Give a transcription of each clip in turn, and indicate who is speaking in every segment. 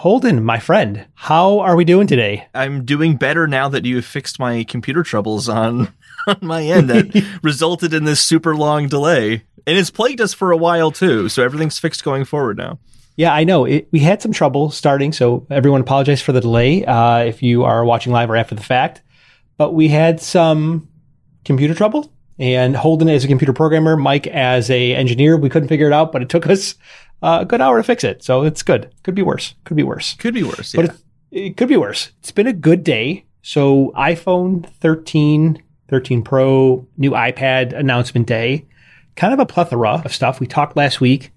Speaker 1: Holden, my friend, how are we doing today?
Speaker 2: I'm doing better now that you have fixed my computer troubles on, on my end that resulted in this super long delay. And it's plagued us for a while too, so everything's fixed going forward now.
Speaker 1: Yeah, I know. It, we had some trouble starting, so everyone apologize for the delay uh, if you are watching live or after the fact. But we had some computer trouble, and Holden as a computer programmer, Mike as a engineer, we couldn't figure it out, but it took us Uh, a good hour to fix it. So it's good. Could be worse. Could be worse.
Speaker 2: Could be worse. Yeah.
Speaker 1: But it, it could be worse. It's been a good day. So iPhone 13, 13 Pro, new iPad announcement day, kind of a plethora of stuff. We talked last week.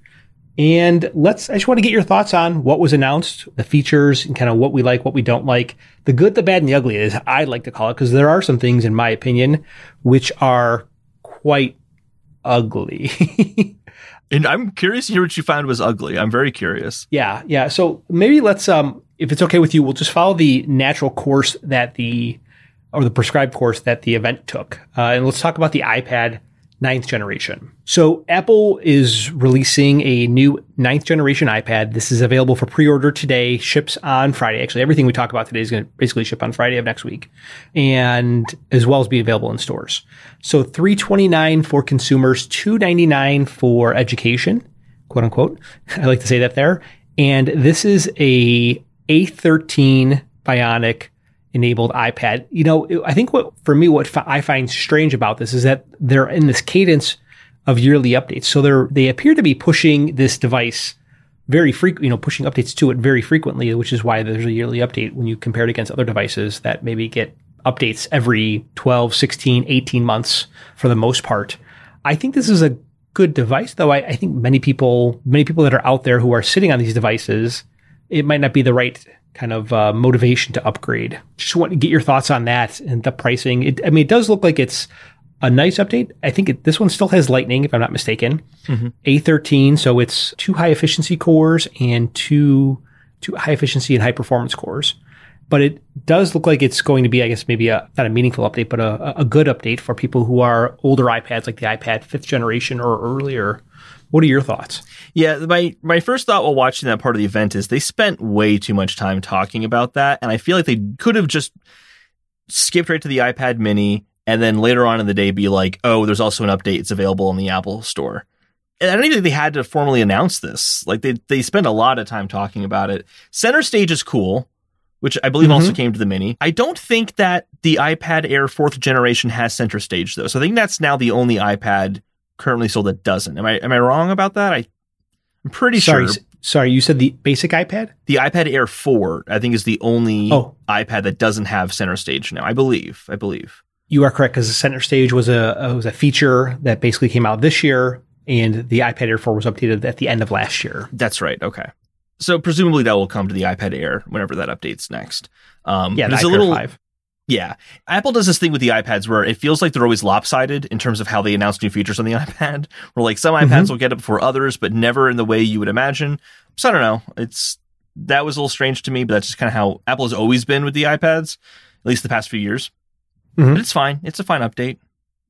Speaker 1: And let's, I just want to get your thoughts on what was announced, the features, and kind of what we like, what we don't like. The good, the bad, and the ugly is I like to call it because there are some things, in my opinion, which are quite ugly.
Speaker 2: and I'm curious to hear what you found was ugly. I'm very curious.
Speaker 1: Yeah, yeah. So maybe let's, um, if it's okay with you, we'll just follow the natural course that the, or the prescribed course that the event took. Uh, and let's talk about the iPad ninth generation. So Apple is releasing a new ninth generation iPad. This is available for pre-order today, ships on Friday. Actually, everything we talk about today is going to basically ship on Friday of next week and as well as be available in stores. So 329 for consumers, 299 for education, quote unquote. I like to say that there. And this is a A13 Bionic enabled iPad. You know, I think what for me what I find strange about this is that they're in this cadence of yearly updates. So they're they appear to be pushing this device very frequent, you know, pushing updates to it very frequently, which is why there's a yearly update when you compare it against other devices that maybe get updates every 12, 16, 18 months for the most part. I think this is a good device, though I, I think many people, many people that are out there who are sitting on these devices, it might not be the right kind of uh, motivation to upgrade. Just want to get your thoughts on that and the pricing. It, I mean, it does look like it's a nice update. I think it, this one still has Lightning, if I'm not mistaken. Mm-hmm. A13, so it's two high efficiency cores and two two high efficiency and high performance cores. But it does look like it's going to be, I guess, maybe a not a meaningful update, but a, a good update for people who are older iPads, like the iPad fifth generation or earlier. What are your thoughts?
Speaker 2: Yeah, my my first thought while watching that part of the event is they spent way too much time talking about that, and I feel like they could have just skipped right to the iPad Mini, and then later on in the day be like, "Oh, there's also an update. It's available in the Apple Store." And I don't even think they had to formally announce this. Like they they spent a lot of time talking about it. Center stage is cool, which I believe mm-hmm. also came to the Mini. I don't think that the iPad Air fourth generation has center stage though, so I think that's now the only iPad currently sold that doesn't. Am I am I wrong about that? I I'm pretty
Speaker 1: sorry,
Speaker 2: sure.
Speaker 1: Sorry, you said the basic iPad?
Speaker 2: The iPad Air 4, I think, is the only oh. iPad that doesn't have center stage now. I believe. I believe.
Speaker 1: You are correct because the center stage was a was a feature that basically came out this year, and the iPad Air 4 was updated at the end of last year.
Speaker 2: That's right. Okay. So presumably that will come to the iPad Air whenever that updates next.
Speaker 1: Um, yeah, it's a little 5.
Speaker 2: Yeah. Apple does this thing with the iPads where it feels like they're always lopsided in terms of how they announce new features on the iPad. Where like some iPads mm-hmm. will get it before others, but never in the way you would imagine. So I don't know. It's that was a little strange to me, but that's just kind of how Apple has always been with the iPads, at least the past few years. Mm-hmm. But it's fine. It's a fine update.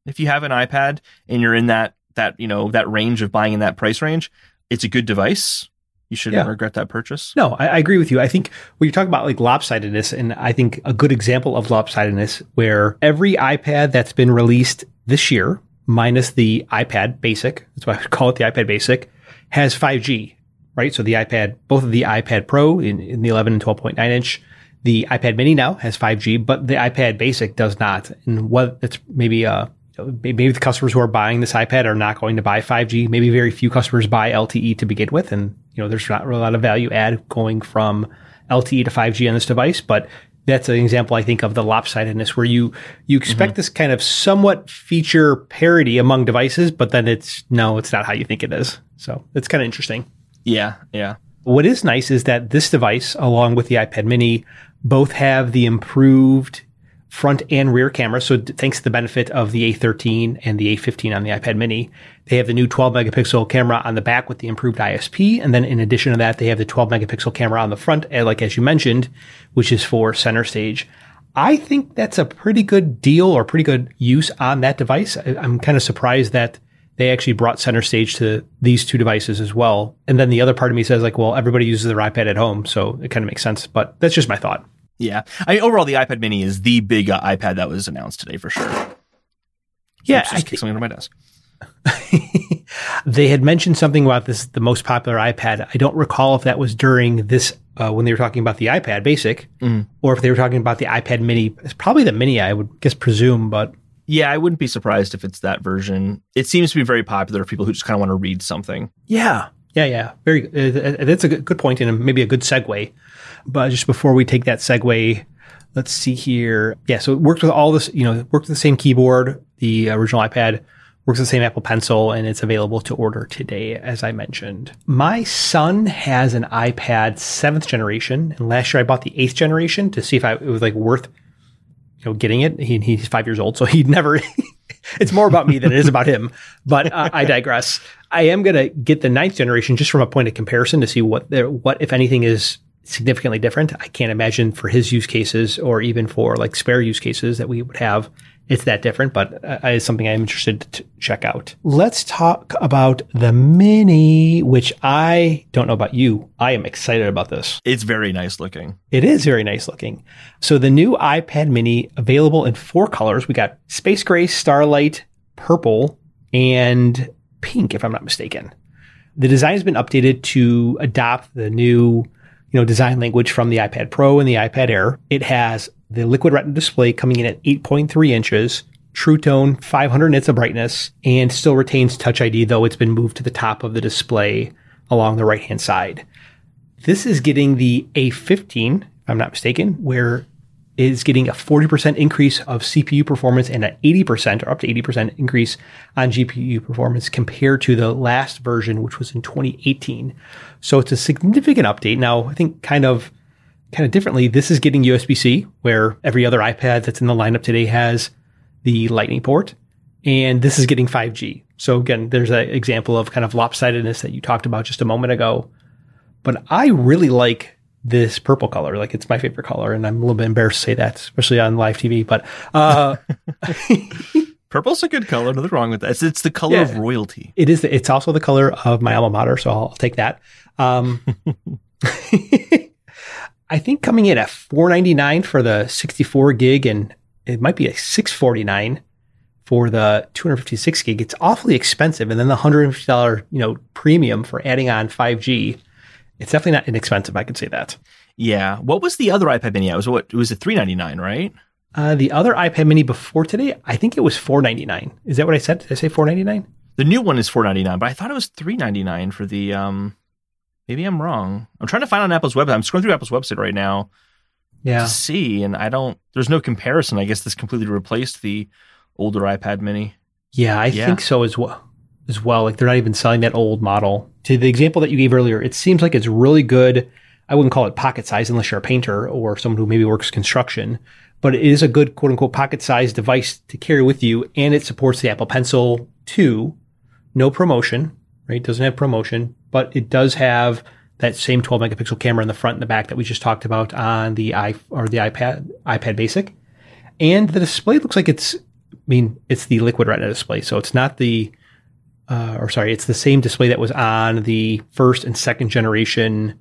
Speaker 2: If you have an iPad and you're in that that, you know, that range of buying in that price range, it's a good device you shouldn't yeah. regret that purchase.
Speaker 1: No, I, I, agree with you. I think when you talk about like lopsidedness, and I think a good example of lopsidedness where every iPad that's been released this year, minus the iPad Basic, that's why I call it the iPad Basic, has 5G, right? So the iPad, both of the iPad Pro in, in the 11 and 12.9 inch, the iPad Mini now has 5G, but the iPad Basic does not. And what it's maybe uh maybe the customers who are buying this iPad are not going to buy 5G. Maybe very few customers buy LTE to begin with, and you know there's not really a lot of value add going from LTE to 5G on this device. But that's an example, I think, of the lopsidedness where you you expect mm-hmm. this kind of somewhat feature parity among devices, but then it's no, it's not how you think it is. So it's kind of interesting.
Speaker 2: Yeah, yeah.
Speaker 1: What is nice is that this device, along with the iPad Mini, both have the improved front and rear camera. So thanks to the benefit of the A13 and the A15 on the iPad mini, they have the new 12 megapixel camera on the back with the improved ISP. And then in addition to that, they have the 12 megapixel camera on the front, eh, like as you mentioned, which is for center stage. I think that's a pretty good deal or pretty good use on that device. I, am kind of surprised that they actually brought center stage to these two devices as well. And then the other part of me says like, well, everybody uses their iPad at home, so it kind of makes sense. But that's just my thought.
Speaker 2: Yeah, I mean, overall, the iPad Mini is the big uh, iPad that was announced today for sure.
Speaker 1: Yeah,
Speaker 2: Oops, just kicked something under my desk.
Speaker 1: they had mentioned something about this the most popular iPad. I don't recall if that was during this uh, when they were talking about the iPad Basic,
Speaker 2: Mhm.
Speaker 1: or if they were talking about the iPad Mini. It's probably the Mini, I would guess presume, but
Speaker 2: Yeah, I wouldn't be surprised if it's that version. It seems to be very popular for people who just kind of want to read something.
Speaker 1: Yeah, yeah, yeah. Very. Uh, that's a good, point and maybe a good segue. But just before we take that segue, let's see here. Yeah, so it worked with all this. You know, worked with the same keyboard. The original iPad works the same Apple Pencil, and it's available to order today, as I mentioned. My son has an iPad seventh generation, and last year I bought the eighth generation to see if I, it was like worth you know, getting it. He, he's five years old, so he'd never. it's more about me than it is about him. But uh, I digress. I am going to get the ninth generation just from a point of comparison to see what what if anything is significantly different. I can't imagine for his use cases or even for like spare use cases that we would have. It's that different, but uh, it's something I'm interested to check out. Let's talk about the Mini, which I don't know about you. I am excited about this.
Speaker 2: It's very nice looking.
Speaker 1: It is very nice looking. So the new iPad mini available in four colors. We got space gray, starlight, purple, and pink, if I'm not mistaken. The design has been updated to adopt the new, you know, design language from the iPad Pro and the iPad Air. It has the liquid retina display coming in at 8.3 inches, True Tone 500 nits of brightness, and still retains Touch ID, though it's been moved to the top of the display along the right hand side. This is getting the A15, if I'm not mistaken, where it is getting a 40% increase of CPU performance and an 80% or up to 80% increase on GPU performance compared to the last version, which was in 2018. So it's a significant update. Now, I think kind of kind of differently, this is getting USB-C, where every other iPad that's in the lineup today has the Lightning port, and this is getting 5G. So again, there's an example of kind of lopsidedness that you talked about just a moment ago. But I really like this purple color. Like it's my favorite color, and I'm a little bit embarrassed to say that, especially on live TV. But uh,
Speaker 2: Purple's a good color. Nothing wrong with that. It's, it's the color of royalty.
Speaker 1: it is. It's also the color of my alma mater, so I'll, I'll take that. Um, I think coming in at 4.99 for the 64 gig, and it might be a 6.49 for the 256 gig. It's awfully expensive, and then the 150 dollar you know premium for adding on 5G. It's definitely not inexpensive. I could say that.
Speaker 2: Yeah. What was the other iPad Mini? It was what? It was a three ninety nine, right?
Speaker 1: Uh, the other iPad Mini before today, I think it was 4.99. Is that what I said? Did I say 4.99?
Speaker 2: The new one is four ninety nine, but I thought it was three ninety nine for the. um Maybe I'm wrong. I'm trying to find on Apple's website. I'm scrolling through Apple's website right now
Speaker 1: Yeah.
Speaker 2: to see, and I don't. There's no comparison. I guess this completely replaced the older iPad Mini.
Speaker 1: Yeah, I
Speaker 2: Yeah.
Speaker 1: think so as well. As well, like they're not even selling that old model. To the example that you gave earlier, it seems like it's really good. I wouldn't call it pocket size unless you're a painter or someone who maybe works construction, but it is a good quote unquote pocket size device to carry with you, and it supports the Apple Pencil 2. No ProMotion, right? Doesn't have ProMotion, but it does have that same 12 megapixel camera in the front and the back that we just talked about on the i or the iPad iPad Basic. And the display looks like it's I mean, it's the liquid retina display, so it's not the uh, or sorry, it's the same display that was on the first and second generation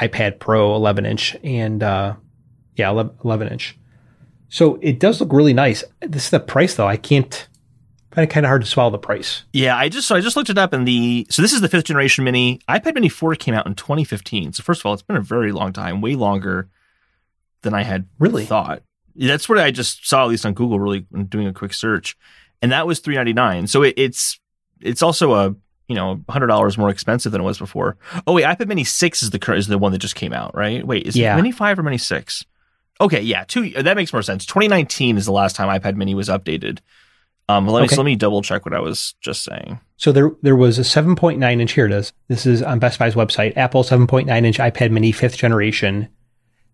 Speaker 1: iPad Pro 11 inch and uh, yeah, 11 11 inch. So it does look really nice. This is the price though. I can't find it kind of hard to swallow the price.
Speaker 2: Yeah, I just so I just looked it up, and the so this is the fifth generation Mini. iPad Mini four came out in 2015. So first of all, it's been a very long time, way longer than I had
Speaker 1: Really?
Speaker 2: thought. That's what I just saw at least on Google, really doing a quick search, and that was 399. So it, it's it's also a you know hundred dollars more expensive than it was before. Oh wait, iPad Mini six is the is the one that just came out, right? Wait, is
Speaker 1: Yeah.
Speaker 2: it Mini five or Mini six? Okay, yeah, two. That makes more sense. 2019 is the last time iPad Mini was updated. Um, let me
Speaker 1: Okay.
Speaker 2: so let me double check what I was just saying.
Speaker 1: So there there was a 7.9 inch here it is. This is on Best Buy's website. Apple 7.9 inch iPad mini fifth generation.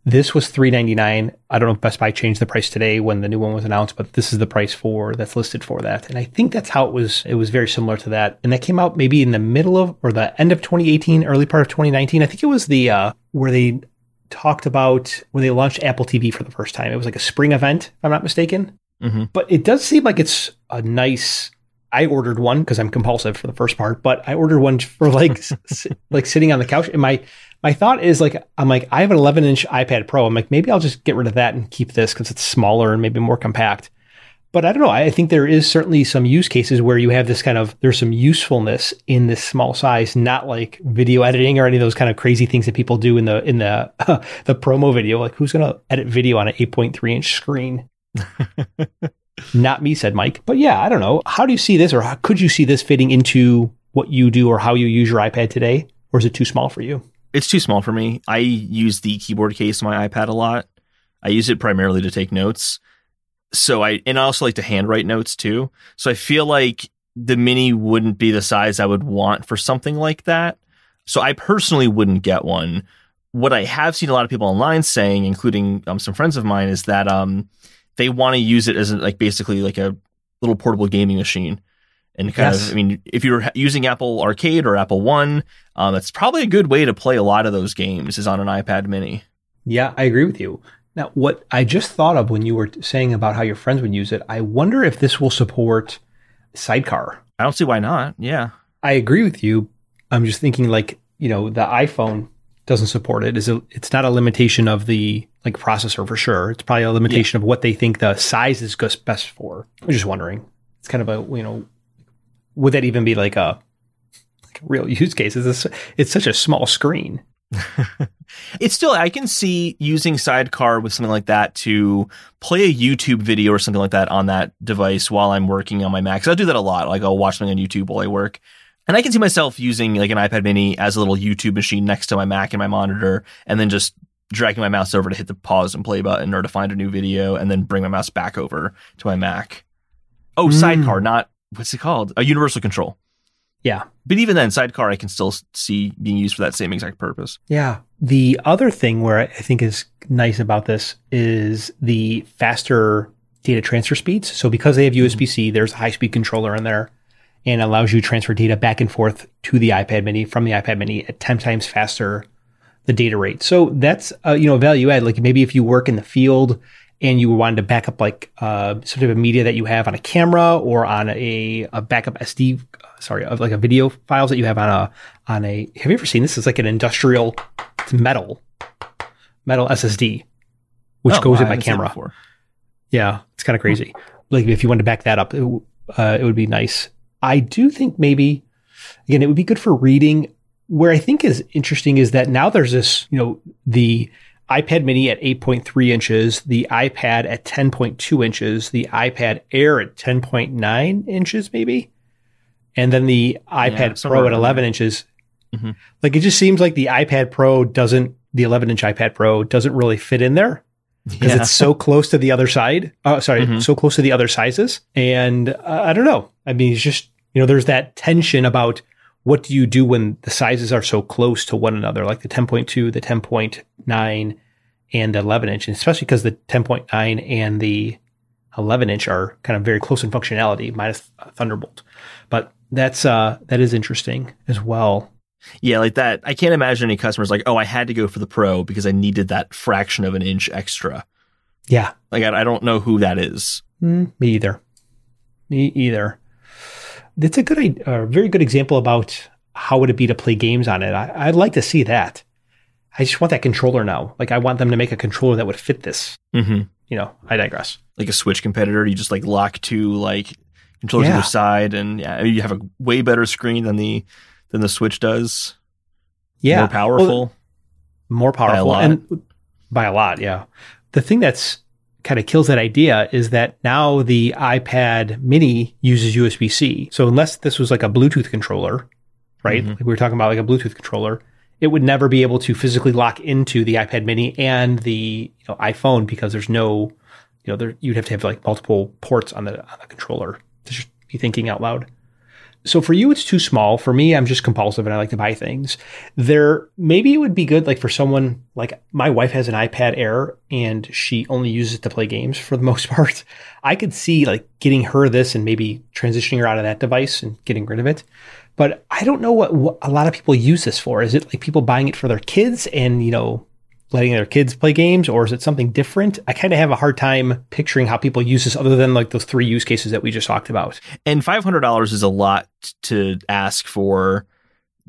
Speaker 1: This was 399. I don't know if Best Buy changed the price today when the new one was announced, but this is the price for that's listed for that. And I think that's how it was it was very similar to that. And that came out maybe in the middle of or the end of 2018, early part of 2019. I think it was the uh where they talked about when they launched Apple TV for the first time. It was like a spring event, if I'm not mistaken
Speaker 2: hmm
Speaker 1: but it does seem like it's a nice I ordered one because I'm compulsive for the first part, but I ordered one for like s- like sitting on the couch. And my my thought is like I'm like I have an 11 inch iPad Pro. I'm like maybe I'll just get rid of that and keep this because it's smaller and maybe more compact. But I don't know. I think there is certainly some use cases where you have this kind of there's some usefulness in this small size, not like video editing or any of those kind of crazy things that people do in the in the the promo video. Like who's going to edit video on an 8.3 inch screen? Not me, said Mike. But yeah, I don't know. How do you see this, or how could you see this fitting into what you do or how you use your iPad today? Or is it too small for you?
Speaker 2: It's too small for me. I use the keyboard case on my iPad a lot. I use it primarily to take notes. So I, and I also like to handwrite notes too. So I feel like the mini wouldn't be the size I would want for something like that. So I personally wouldn't get one. What I have seen a lot of people online saying, including um, some friends of mine, is that um, they want to use it as like basically like a little portable gaming machine. And kind
Speaker 1: Yes.
Speaker 2: of, I mean, if you're using Apple Arcade or Apple One, um, it's probably a good way to play a lot of those games is on an iPad Mini.
Speaker 1: Yeah, I agree with you. Now, what I just thought of when you were saying about how your friends would use it, I wonder if this will support Sidecar.
Speaker 2: I don't see why not. Yeah,
Speaker 1: I agree with you. I'm just thinking like, you know, the iPhone doesn't support it. Is it's not a limitation of the like processor for sure. It's probably a limitation of what they think the size is best for. I'm just wondering. It's kind of a, you know, would that even be like a like a real use case? It's, it's such a small screen.
Speaker 2: it's still I can see using Sidecar with something like that to play a YouTube video or something like that on that device while I'm working on my Mac. So I do that a lot. Like I'll watch something on YouTube while I work. And I can see myself using like an iPad mini as a little YouTube machine next to my Mac and my monitor, and then just dragging my mouse over to hit the pause and play button or to find a new video, and then bring my mouse back over to my Mac. Oh,
Speaker 1: Mm.
Speaker 2: Sidecar, not what's it called? A universal control.
Speaker 1: Yeah.
Speaker 2: But even then, Sidecar I can still see being used for that same exact purpose.
Speaker 1: Yeah. The other thing where I think is nice about this is the faster data transfer speeds. So because they have USB C, there's a high speed controller in there and allows you to transfer data back and forth to the iPad mini from the iPad mini at 10 times faster the data rate. So that's uh, you know value add. Like maybe if you work in the field and you wanted to back up like uh, some type of media that you have on a camera or on a, a backup SD, sorry, of like a video files that you have on a on a. Have you ever seen this? It's like an industrial, it's metal, metal SSD, which
Speaker 2: Oh,
Speaker 1: goes
Speaker 2: I
Speaker 1: in my
Speaker 2: haven't seen it
Speaker 1: camera. Yeah, it's kind of crazy. Like if you wanted to back that up, it, w- uh, it would be nice. I do think maybe again it would be good for reading. Where I think is interesting is that now there's this, you know, the iPad Mini at 8.3 inches, the iPad at 10.2 inches, the iPad Air at 10.9 inches, maybe, and then the iPad
Speaker 2: somewhere
Speaker 1: Pro at 11
Speaker 2: there.
Speaker 1: inches.
Speaker 2: Mhm.
Speaker 1: Like it just seems like the iPad Pro doesn't, the 11 inch iPad Pro doesn't really fit in there because
Speaker 2: Yeah.
Speaker 1: it's so close to the other side. Oh, sorry,
Speaker 2: Mhm.
Speaker 1: so close to the other sizes. And uh, I don't know. I mean, it's just, you know, there's that tension about what do you do when the sizes are so close to one another, like the 10.2, the 10.9, and the 11 inch, and especially because the 10.9 and the 11 inch are kind of very close in functionality, minus Thunderbolt. But that's, uh, that is interesting as well.
Speaker 2: Yeah, like that. I can't imagine any customers like, oh, I had to go for the Pro because I needed that fraction of an inch extra.
Speaker 1: Yeah.
Speaker 2: Like, I, I don't know who that is.
Speaker 1: Mm, me either. Me either. That's a good, uh, very good example about how would it be to play games on it. I, I'd like to see that. I just want that controller now. Like I want them to make a controller that would fit this.
Speaker 2: Mm-hmm.
Speaker 1: You know, I digress.
Speaker 2: Like a Switch competitor, you just like lock two like controllers
Speaker 1: Yeah.
Speaker 2: the side, and yeah, you have a way better screen than the than the Switch does.
Speaker 1: Yeah,
Speaker 2: more powerful.
Speaker 1: Well, more powerful,
Speaker 2: lot.
Speaker 1: and by a lot. Yeah, the thing that's kind of kills that idea is that now the iPad Mini uses USB C. So unless this was like a Bluetooth controller, right?
Speaker 2: Mhm.
Speaker 1: Like we were talking about like a Bluetooth controller, it would never be able to physically lock into the iPad Mini and the you know, iPhone because there's no, you know, there you'd have to have like multiple ports on the on the controller to just be thinking out loud. So for you, it's too small. For me, I'm just compulsive and I like to buy things. There, maybe it would be good, like for someone like my wife has an iPad Air and she only uses it to play games for the most part. I could see like getting her this and maybe transitioning her out of that device and getting rid of it. But I don't know what, what a lot of people use this for. Is it like people buying it for their kids and, you know, letting their kids play games or is it something different? I kind of have a hard time picturing how people use this other than like those three use cases that we just talked about.
Speaker 2: And $500 is a lot to ask for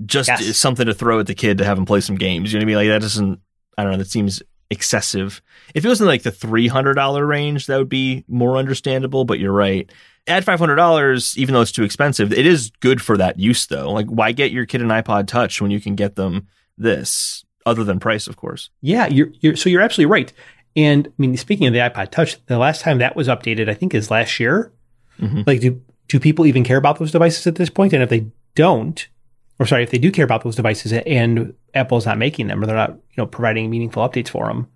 Speaker 2: just
Speaker 1: Yes.
Speaker 2: something to throw at the kid to have him play some games. You know what I mean? Like that doesn't, I don't know, that seems excessive. If it was in like the $300 range, that would be more understandable, but you're right. At $500, even though it's too expensive, it is good for that use though. Like why get your kid an iPod touch when you can get them this other than price, of course.
Speaker 1: Yeah, you're, you're so you're absolutely right. And I mean, speaking of the iPod Touch, the last time that was updated, I think, is last year.
Speaker 2: Mhm.
Speaker 1: Like, do do people even care about those devices at this point? And if they don't, or sorry, if they do care about those devices and Apple's not making them or they're not, you know, providing meaningful updates for them,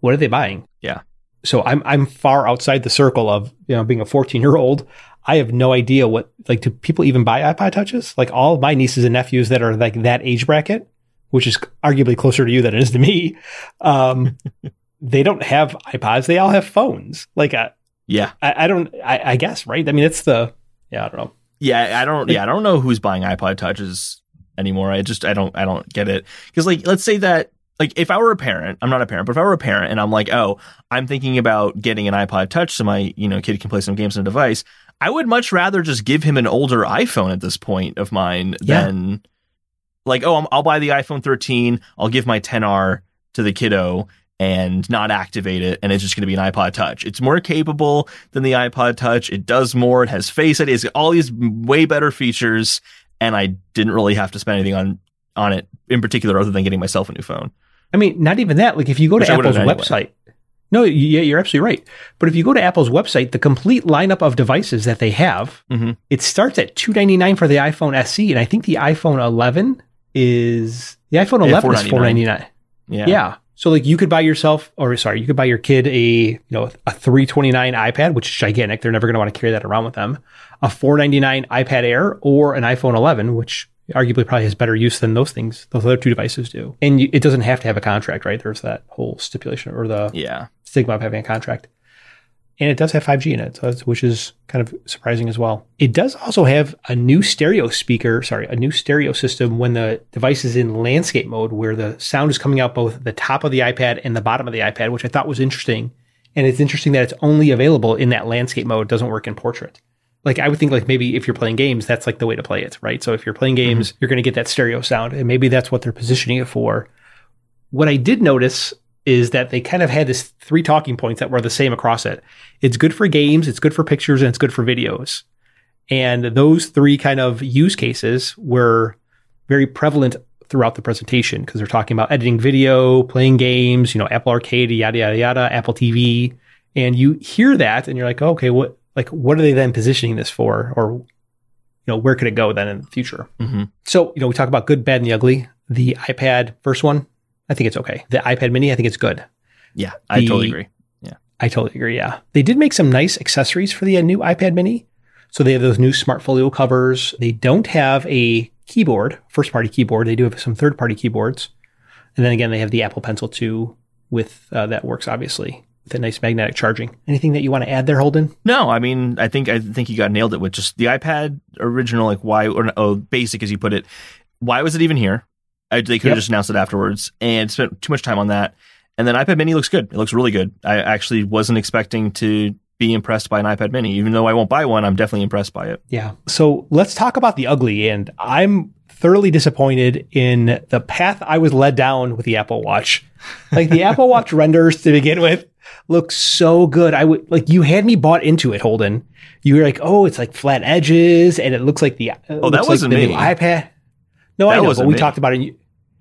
Speaker 1: what are they buying?
Speaker 2: Yeah.
Speaker 1: So I'm I'm far outside the circle of you know being a 14 year old. I have no idea what like do people even buy iPod touches? Like all of my nieces and nephews that are like that age bracket, which is arguably closer to you than it is to me. Um, they don't have iPods. They all have phones. Like uh,
Speaker 2: Yeah.
Speaker 1: I, I don't. I, I guess right. I mean, it's the yeah. I don't know.
Speaker 2: Yeah, I don't. Yeah, I don't know who's buying iPod touches anymore. I just, I don't, I don't get it. Because like, let's say that, like, if I were a parent, I'm not a parent, but if I were a parent and I'm like, oh, I'm thinking about getting an iPod touch so my, you know, kid can play some games on a device. I would much rather just give him an older iPhone at this point of mine
Speaker 1: Yeah.
Speaker 2: than like, oh, I'm, I'll buy the iPhone 13. I'll give my 10R to the kiddo and not activate it, and it's just going to be an iPod Touch. It's more capable than the iPod Touch. It does more. It has Face ID. It's got all these way better features, and I didn't really have to spend anything on on it in particular, other than getting myself a new phone.
Speaker 1: I mean, not even that. Like if you go
Speaker 2: Which
Speaker 1: to Apple's
Speaker 2: done anyway.
Speaker 1: website. No, yeah, you're absolutely right. But if you go to Apple's website, the complete lineup of devices that they have,
Speaker 2: Mhm.
Speaker 1: it starts at 299 for the iPhone SE, and I think the iPhone 11 is the iPhone
Speaker 2: Yeah,
Speaker 1: 11 is 499.
Speaker 2: Yeah,
Speaker 1: Yeah. So like you could buy yourself, or sorry, you could buy your kid a you know a 329 iPad, which is gigantic. They're never going to want to carry that around with them. A 499 iPad Air or an iPhone 11, which arguably probably has better use than those things. Those other two devices do, and you, it doesn't have to have a contract, right? There's that whole stipulation or the
Speaker 2: yeah.
Speaker 1: stigma of having a contract. And it does have 5G in it, so that's, which is kind of surprising as well. It does also have a new stereo speaker, sorry, a new stereo system when the device is in landscape mode, where the sound is coming out both the top of the iPad and the bottom of the iPad, which I thought was interesting. And it's interesting that it's only available in that landscape mode, doesn't work in portrait. Like I would think, like maybe if you're playing games, that's like the way to play it, right? So if you're playing mm-hmm. games, you're going to get that stereo sound, and maybe that's what they're positioning it for. What I did notice is that they kind of had this three talking points that were the same across it. It's good for games, it's good for pictures, and it's good for videos. And those three kind of use cases were very prevalent throughout the presentation because they're talking about editing video, playing games, you know, Apple Arcade, yada yada yada, Apple TV, and you hear that and you're like, okay, what like what are they then positioning this for, or you know, where could it go then in the future?
Speaker 2: hmm
Speaker 1: So, you know, we talk about good, bad, and the ugly. The iPad first one, I think it's okay. The iPad mini, I think it's good.
Speaker 2: Yeah, I
Speaker 1: The-
Speaker 2: totally agree. Yeah.
Speaker 1: I totally agree. Yeah. They did make some nice accessories for the uh, new iPad mini. So they have those new smart folio covers. They don't have a keyboard, first party keyboard. They do have some third party keyboards. And then again, they have the Apple Pencil 2 with uh, that works obviously with a nice magnetic charging. Anything that you want to add there, Holden?
Speaker 2: No, I mean, I think I think you got nailed it with just the iPad original, like why or oh, basic as you put it. Why was it even here? I, they could have
Speaker 1: Yep.
Speaker 2: just announced it afterwards and spent too much time on that. And then iPad Mini looks good. It looks really good. I actually wasn't expecting to be impressed by an iPad Mini, even though I won't buy one. I'm definitely impressed by it.
Speaker 1: Yeah. So let's talk about the ugly. And I'm thoroughly disappointed in the path I was led down with the Apple Watch. Like the Apple Watch renders to begin with look so good. I would like you had me bought into it, Holden. You were like, oh, it's like flat edges, and it looks like the uh, oh,
Speaker 2: that wasn't
Speaker 1: like the
Speaker 2: me.
Speaker 1: iPad. No, I know, but we
Speaker 2: me.
Speaker 1: talked about it.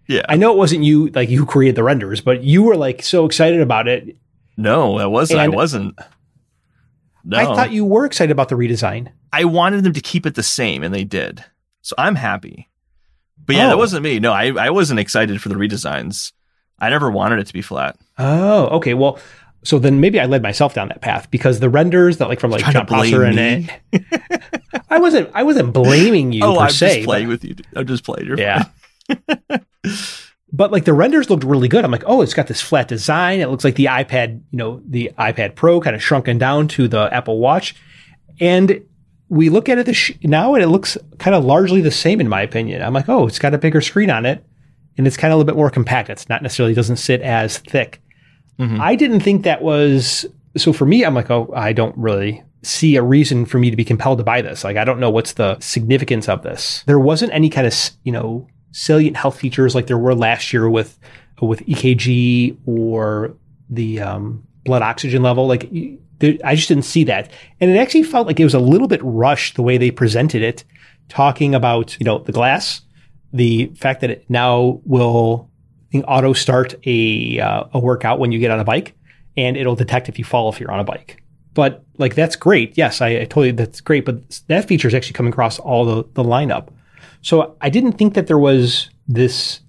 Speaker 2: Yeah.
Speaker 1: I know it wasn't you, like you created the renders, but you were like so excited about it.
Speaker 2: No, that wasn't.
Speaker 1: And-
Speaker 2: I wasn't. No,
Speaker 1: I thought you were excited about the redesign.
Speaker 2: I wanted them to keep it the same, and they did. So I'm happy. But yeah,
Speaker 1: Oh.
Speaker 2: that wasn't me. No, I, I wasn't excited for the redesigns. I never wanted it to be flat.
Speaker 1: Oh, okay. Well, so then maybe I led myself down that path because the renders that like from like Jon Prosser and it. I wasn't I wasn't blaming you
Speaker 2: oh,
Speaker 1: per
Speaker 2: I'm
Speaker 1: se.
Speaker 2: just playing with you. I'm just playing. You're
Speaker 1: yeah. but like the renders looked really good. I'm like, oh, it's got this flat design. It looks like the iPad, you know, the iPad Pro kind of shrunken down to the Apple Watch. And we look at it this now and it looks kind of largely the same in my opinion. I'm like, oh, it's got a bigger screen on it. and it's kind of a little bit more compact. It's not necessarily doesn't sit as thick. Mm-hmm. I didn't think that was so for me. I'm like, oh, I don't really see a reason for me to be compelled to buy this. Like, I don't know what's the significance of this. There wasn't any kind of you know salient health features like there were last year with with EKG or the um, blood oxygen level. Like, I just didn't see that, and it actually felt like it was a little bit rushed the way they presented it, talking about you know the glass the fact that it now will auto start a uh, a workout when you get on a bike, and it'll detect if you fall if you're on a bike. But like that's great. Yes, I, I totally that's great. But that feature is actually coming across all the the lineup. So I didn't think that there was this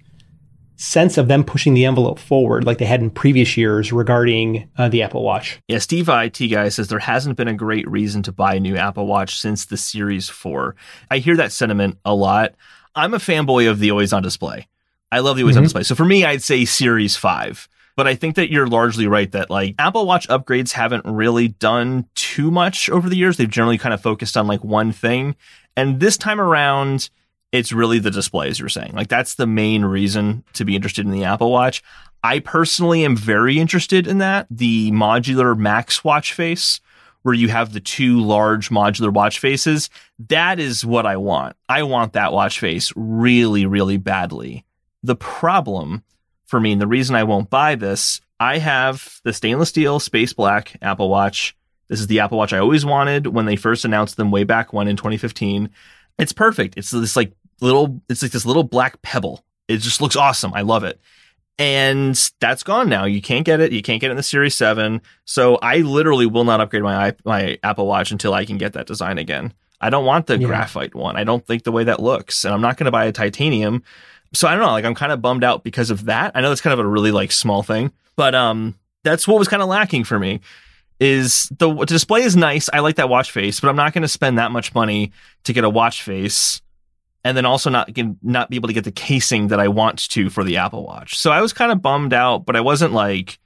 Speaker 1: sense of them pushing the envelope forward like they had in previous years regarding uh, the Apple Watch.
Speaker 2: Yeah, Steve IT guy says there hasn't been a great reason to buy a new Apple Watch since the Series 4. I hear that sentiment a lot. I'm a fanboy of the always on display. I love the always mm-hmm. on display. So for me, I'd say Series 5. But I think that you're largely right that like Apple Watch upgrades haven't really done too much over the years. They've generally kind of focused on like one thing. And this time around, it's really the display, as you're saying. Like that's the main reason to be interested in the Apple Watch. I personally am very interested in that. The modular Max watch face where you have the two large modular watch faces. That is what I want. I want that watch face really, really badly. The problem for me, and the reason I won't buy this, I have the stainless steel space black Apple Watch. This is the Apple Watch I always wanted when they first announced them way back when in 2015. It's perfect. It's this like little, it's like this little black pebble. It just looks awesome. I love it and that's gone now. You can't get it. You can't get it in the Series Seven. So I literally will not upgrade my my Apple Watch until I can get that design again. I don't want the yeah. graphite one. I don't think the way that looks, and I'm not going to buy a titanium. So I don't know. Like I'm kind of bummed out because of that. I know that's kind of a really like small thing, but um, that's what was kind of lacking for me. Is the, the display is nice. I like that watch face, but I'm not going to spend that much money to get a watch face and then also not not be able to get the casing that I want to for the Apple Watch. So I was kind of bummed out, but I wasn't like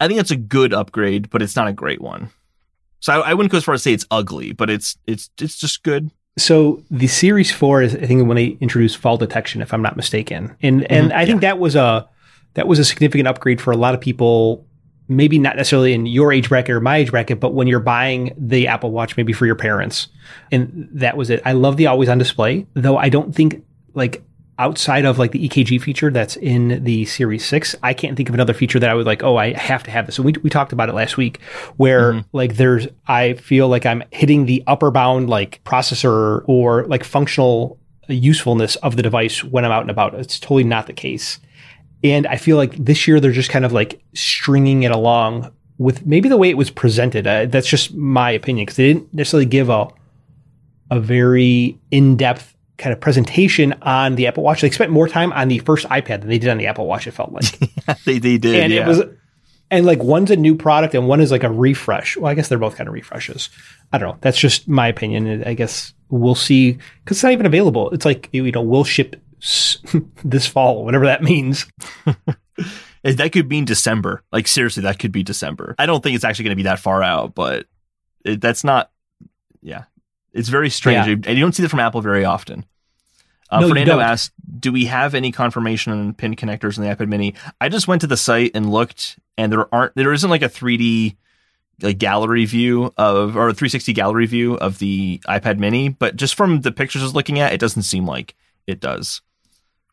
Speaker 2: I think it's a good upgrade, but it's not a great one. So I, I wouldn't go as far as say it's ugly, but it's it's it's just good.
Speaker 1: So the Series Four is I think when they introduced fall detection, if I'm not mistaken, and mm-hmm, and I think yeah. that was a that was a significant upgrade for a lot of people maybe not necessarily in your age bracket or my age bracket, but when you're buying the Apple Watch, maybe for your parents. And that was it. I love the always on display, though I don't think like outside of like the EKG feature that's in the Series 6, I can't think of another feature that I would like, oh, I have to have this. So we, we talked about it last week where mm-hmm. like there's, I feel like I'm hitting the upper bound like processor or like functional usefulness of the device when I'm out and about. It's totally not the case. And I feel like this year they're just kind of like stringing it along with maybe the way it was presented. Uh, that's just my opinion because they didn't necessarily give a a very in depth kind of presentation on the Apple Watch. They spent more time on the first iPad than they did on the Apple Watch. It felt like
Speaker 2: they, they did,
Speaker 1: and
Speaker 2: yeah.
Speaker 1: it was. And like one's a new product and one is like a refresh. Well, I guess they're both kind of refreshes. I don't know. That's just my opinion. I guess we'll see because it's not even available. It's like you know we'll ship this fall, whatever that means.
Speaker 2: that could mean December. Like seriously, that could be December. I don't think it's actually going to be that far out, but it, that's not. Yeah, it's very strange, yeah. and you don't see that from Apple very often. Uh, no, Fernando asked, "Do we have any confirmation on pin connectors in the iPad Mini?" I just went to the site and looked, and there aren't. There isn't like a 3D like gallery view of or a 360 gallery view of the iPad Mini, but just from the pictures I was looking at, it doesn't seem like it does.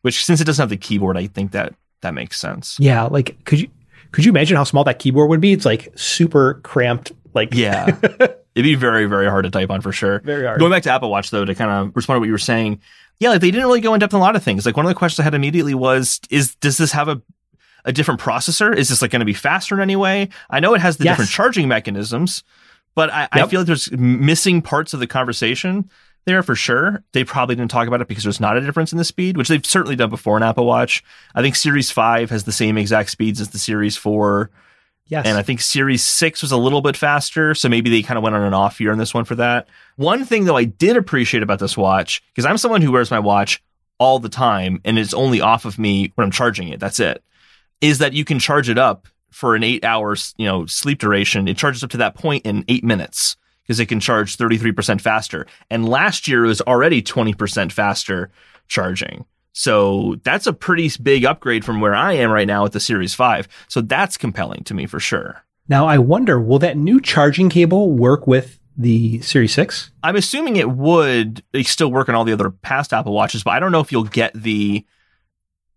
Speaker 2: Which since it doesn't have the keyboard, I think that that makes sense.
Speaker 1: Yeah, like could you could you imagine how small that keyboard would be? It's like super cramped. Like
Speaker 2: yeah, it'd be very very hard to type on for sure.
Speaker 1: Very hard.
Speaker 2: Going back to Apple Watch though, to kind of respond to what you were saying, yeah, like they didn't really go in depth on a lot of things. Like one of the questions I had immediately was, is does this have a a different processor? Is this like going to be faster in any way? I know it has the yes. different charging mechanisms, but I, yep. I feel like there's missing parts of the conversation there for sure. They probably didn't talk about it because there's not a difference in the speed, which they've certainly done before in Apple Watch. I think Series 5 has the same exact speeds as the Series 4.
Speaker 1: Yes.
Speaker 2: And I think Series 6 was a little bit faster. So maybe they kind of went on an off year on this one for that. One thing, though, I did appreciate about this watch, because I'm someone who wears my watch all the time and it's only off of me when I'm charging it. That's it. Is that you can charge it up for an eight hours, you know, sleep duration. It charges up to that point in eight minutes because it can charge 33% faster. And last year it was already 20% faster charging. So that's a pretty big upgrade from where I am right now with the Series 5. So that's compelling to me for sure.
Speaker 1: Now, I wonder, will that new charging cable work with the Series 6?
Speaker 2: I'm assuming it would still work on all the other past Apple Watches, but I don't know if you'll get the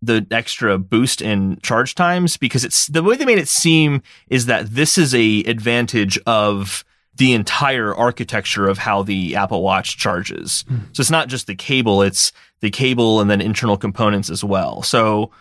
Speaker 2: the extra boost in charge times because it's the way they made it seem is that this is a advantage of the entire architecture of how the Apple Watch charges. Mm. So it's not just the cable, it's the cable and then internal components as well. So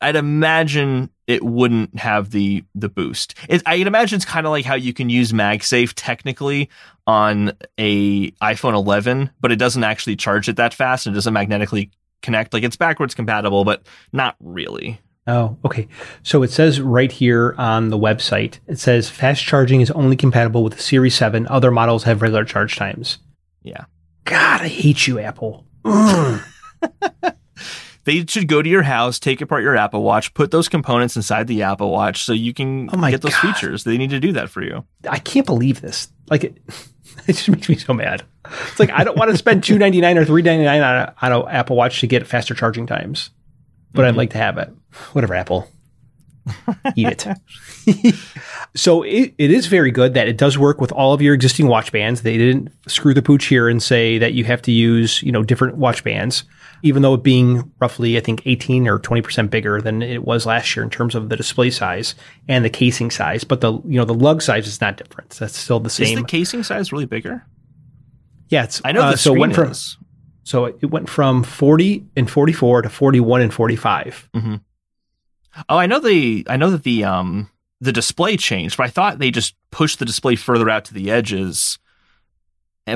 Speaker 2: I'd imagine it wouldn't have the the boost. It, I'd imagine it's kind of like how you can use MagSafe technically on a iPhone 11, but it doesn't actually charge it that fast and it doesn't magnetically connect. Like it's backwards compatible, but not really.
Speaker 1: Oh, okay. So it says right here on the website, it says fast charging is only compatible with the Series 7. Other models have regular charge times.
Speaker 2: Yeah.
Speaker 1: God, I hate you, Apple.
Speaker 2: they should go to your house, take apart your Apple Watch, put those components inside the Apple Watch so you can oh get those God. features. They need to do that for you.
Speaker 1: I can't believe this. Like it, it just makes me so mad. It's like I don't want to spend two ninety nine or three ninety nine on on an Apple Watch to get faster charging times, but mm-hmm. I'd like to have it. Whatever, Apple. Eat it. so it, it is very good that it does work with all of your existing watch bands. They didn't screw the pooch here and say that you have to use, you know, different watch bands even though it being roughly, I think, 18 or 20% bigger than it was last year in terms of the display size and the casing size. But the, you know, the lug size is not different. That's still the same.
Speaker 2: Is the casing size really bigger?
Speaker 1: Yeah, it's,
Speaker 2: I know uh, the so it went
Speaker 1: from, So it went from 40 and 44 to 41 and 45.
Speaker 2: Mm-hmm. Oh, I know the, I know that the, um, the display changed, but I thought they just pushed the display further out to the edges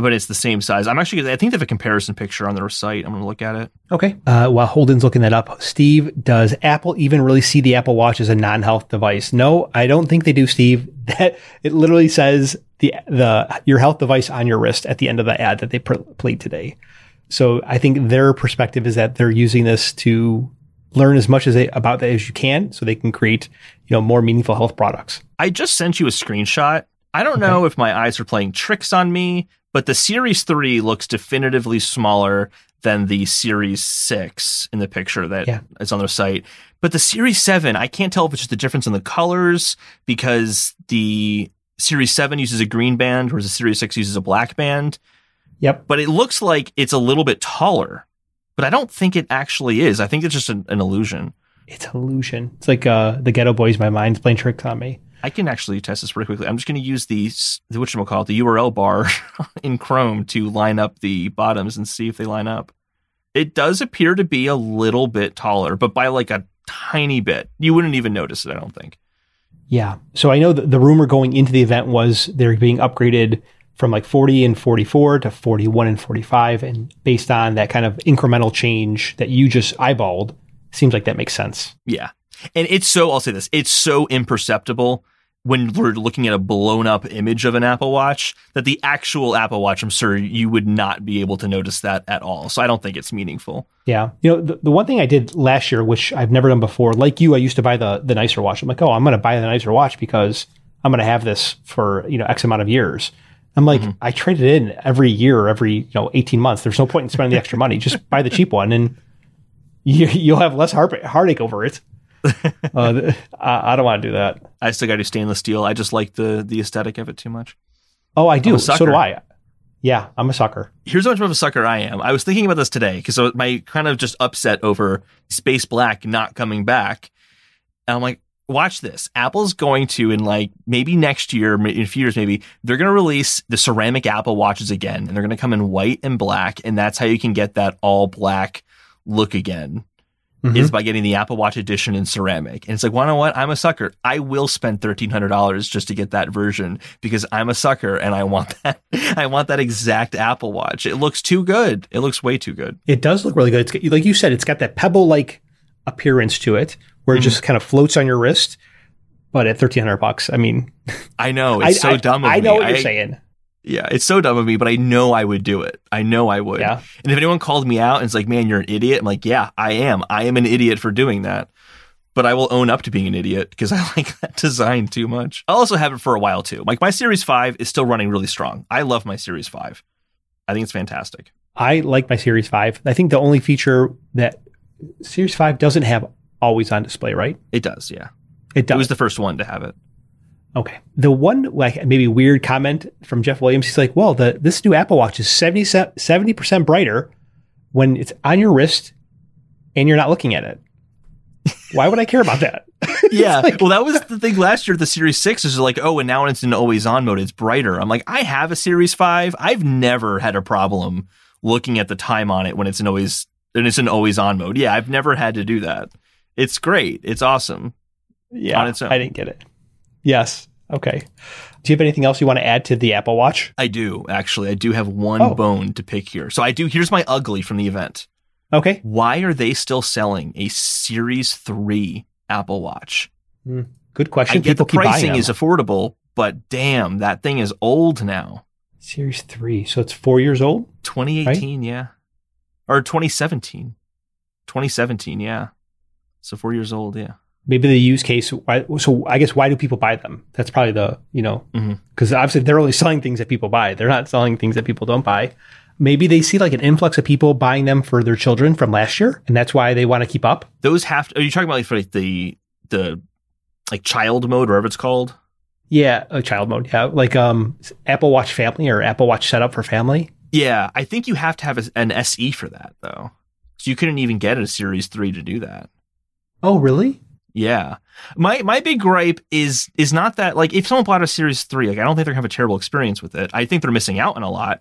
Speaker 2: but it's the same size. I'm actually, I think they have a comparison picture on their site. I'm going to look at it.
Speaker 1: Okay. Uh, while Holden's looking that up, Steve, does Apple even really see the Apple Watch as a non-health device? No, I don't think they do, Steve. That it literally says the the your health device on your wrist at the end of the ad that they played today. So I think their perspective is that they're using this to learn as much as they, about that as you can, so they can create you know more meaningful health products.
Speaker 2: I just sent you a screenshot. I don't okay. know if my eyes are playing tricks on me, but the Series 3 looks definitively smaller than the Series 6 in the picture that yeah. is on their site. But the Series 7, I can't tell if it's just the difference in the colors because the Series 7 uses a green band, whereas the Series 6 uses a black band.
Speaker 1: Yep.
Speaker 2: But it looks like it's a little bit taller. But I don't think it actually is. I think it's just an, an illusion.
Speaker 1: It's illusion. It's like uh, the Geto Boys, my mind's playing tricks on me.
Speaker 2: I can actually test this pretty quickly. I'm just going to use the the what call it the URL bar in Chrome to line up the bottoms and see if they line up. It does appear to be a little bit taller, but by like a tiny bit. You wouldn't even notice it, I don't think.
Speaker 1: Yeah. So I know that the rumor going into the event was they're being upgraded from like 40 and 44 to 41 and 45 and based on that kind of incremental change that you just eyeballed seems like that makes sense.
Speaker 2: Yeah. And it's so I'll say this, it's so imperceptible when we're looking at a blown up image of an Apple Watch, that the actual Apple Watch, I'm sure you would not be able to notice that at all. So I don't think it's meaningful.
Speaker 1: Yeah. You know, the, the one thing I did last year, which I've never done before, like you, I used to buy the, the nicer watch. I'm like, oh, I'm going to buy the nicer watch because I'm going to have this for, you know, X amount of years. I'm like, mm-hmm. I trade it in every year, every, you know, 18 months. There's no point in spending the extra money. Just buy the cheap one and you, you'll have less heart, heartache over it. uh, I, I, don't want to do that.
Speaker 2: I still got to do stainless steel. I just like the the aesthetic of it too much.
Speaker 1: Oh, I do. So do I. Yeah, I'm a sucker.
Speaker 2: Here's how much of a sucker I am. I was thinking about this today because my kind of just upset over Space Black not coming back. And I'm like, watch this. Apple's going to, in like maybe next year, in a few years, maybe, they're going to release the ceramic Apple watches again. And they're going to come in white and black. And that's how you can get that all black look again mm-hmm. is by getting the Apple Watch edition in ceramic. And it's like, well, you know what? I'm a sucker. I will spend $1,300 just to get that version because I'm a sucker and I want that. I want that exact Apple Watch. It looks too good. It looks way too good.
Speaker 1: It does look really good. It's like you said, it's got that pebble like appearance to it where it mm-hmm. just kind of floats on your wrist. But at thirteen hundred bucks, I mean,
Speaker 2: I know it's I, so
Speaker 1: I,
Speaker 2: dumb.
Speaker 1: I, know
Speaker 2: me.
Speaker 1: what you're saying.
Speaker 2: Yeah, it's so dumb of me, but I know I would do it. I know I would.
Speaker 1: Yeah.
Speaker 2: And if anyone called me out and it's like, man, you're an idiot, I'm like, yeah, I am. I am an idiot for doing that. But I will own up to being an idiot because I like that design too much. I'll also have it for a while too. Like my Series 5 is still running really strong. I love my Series 5. I think it's fantastic.
Speaker 1: I like my Series 5. I think the only feature that Series 5 doesn't have always on display, right?
Speaker 2: It does, yeah.
Speaker 1: It does.
Speaker 2: It was the first one to have it.
Speaker 1: Okay. The one like maybe weird comment from Jeff Williams, he's like, well, the this new Apple Watch is 70 percent brighter when it's on your wrist and you're not looking at it. Why would I care about that?
Speaker 2: yeah. Like, well, that was the thing last year. The Series Six is like, oh, and now it's in always on mode. It's brighter. I'm like, I have a Series Five. I've never had a problem looking at the time on it when it's in always and it's in always on mode. Yeah, I've never had to do that. It's great. It's awesome.
Speaker 1: Yeah, on its own. I didn't get it. Yes. Okay. Do you have anything else you want to add to the Apple Watch?
Speaker 2: I do actually. I do have one oh. bone to pick here. So I do. Here's my ugly from the event.
Speaker 1: Okay.
Speaker 2: Why are they still selling a Series Three Apple Watch?
Speaker 1: Mm, good question.
Speaker 2: I get People the pricing is affordable, but damn, that thing is old now.
Speaker 1: Series 3. So it's four years old?
Speaker 2: 2018, right? yeah. Or 2017. 2017, yeah. So four years old, yeah.
Speaker 1: Maybe the use case. Why, so I guess why do people buy them? That's probably the, you know, because mm-hmm. obviously they're only selling things that people buy. They're not selling things that people don't buy. Maybe they see like an influx of people buying them for their children from last year, and that's why they want to keep up.
Speaker 2: Those have to, are you talking about like for like the, the, like child mode, whatever it's called?
Speaker 1: Yeah, a child mode. Yeah, like um, Apple Watch Family or Apple Watch Setup for Family.
Speaker 2: Yeah, I think you have to have a, an SE for that though. So you couldn't even get a Series Three to do that.
Speaker 1: Oh, really?
Speaker 2: Yeah. My my big gripe is is not that like if someone bought a Series Three, like I don't think they're gonna have a terrible experience with it. I think they're missing out on a lot.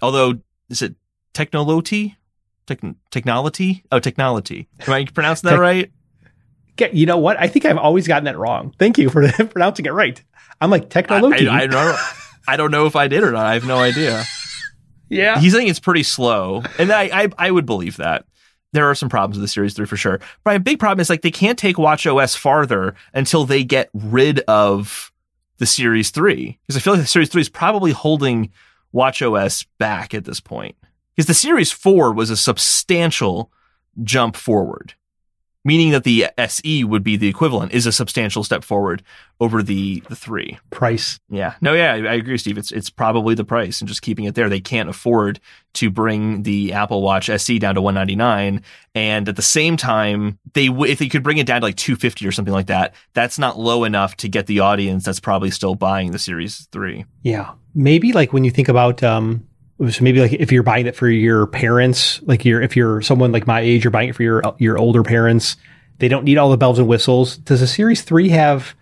Speaker 2: Although, is it Technoloty? Techn- technology? Oh, technology. Am I pronouncing that right?
Speaker 1: You know what? I think I've always gotten that wrong. Thank you for pronouncing it right. I'm like technology.
Speaker 2: I, I, I, don't, I don't know if I did or not. I have no idea.
Speaker 1: yeah,
Speaker 2: he's saying it's pretty slow, and I, I I would believe that. There are some problems with the Series 3 for sure. But my big problem is like they can't take Watch OS farther until they get rid of the Series 3. Because I feel like the Series 3 is probably holding Watch OS back at this point. Because the Series 4 was a substantial jump forward meaning that the SE would be the equivalent, is a substantial step forward over the the three
Speaker 1: price.
Speaker 2: Yeah, no, yeah, I, I agree, Steve. It's it's probably the price and just keeping it there. They can't afford to bring the Apple Watch SE down to 199, and at the same time, they w- if they could bring it down to like 250 or something like that, that's not low enough to get the audience that's probably still buying the Series Three.
Speaker 1: Yeah, maybe like when you think about um, so maybe like if you're buying it for your parents, like you're if you're someone like my age, you're buying it for your your older parents. They don't need all the bells and whistles. Does a Series Three have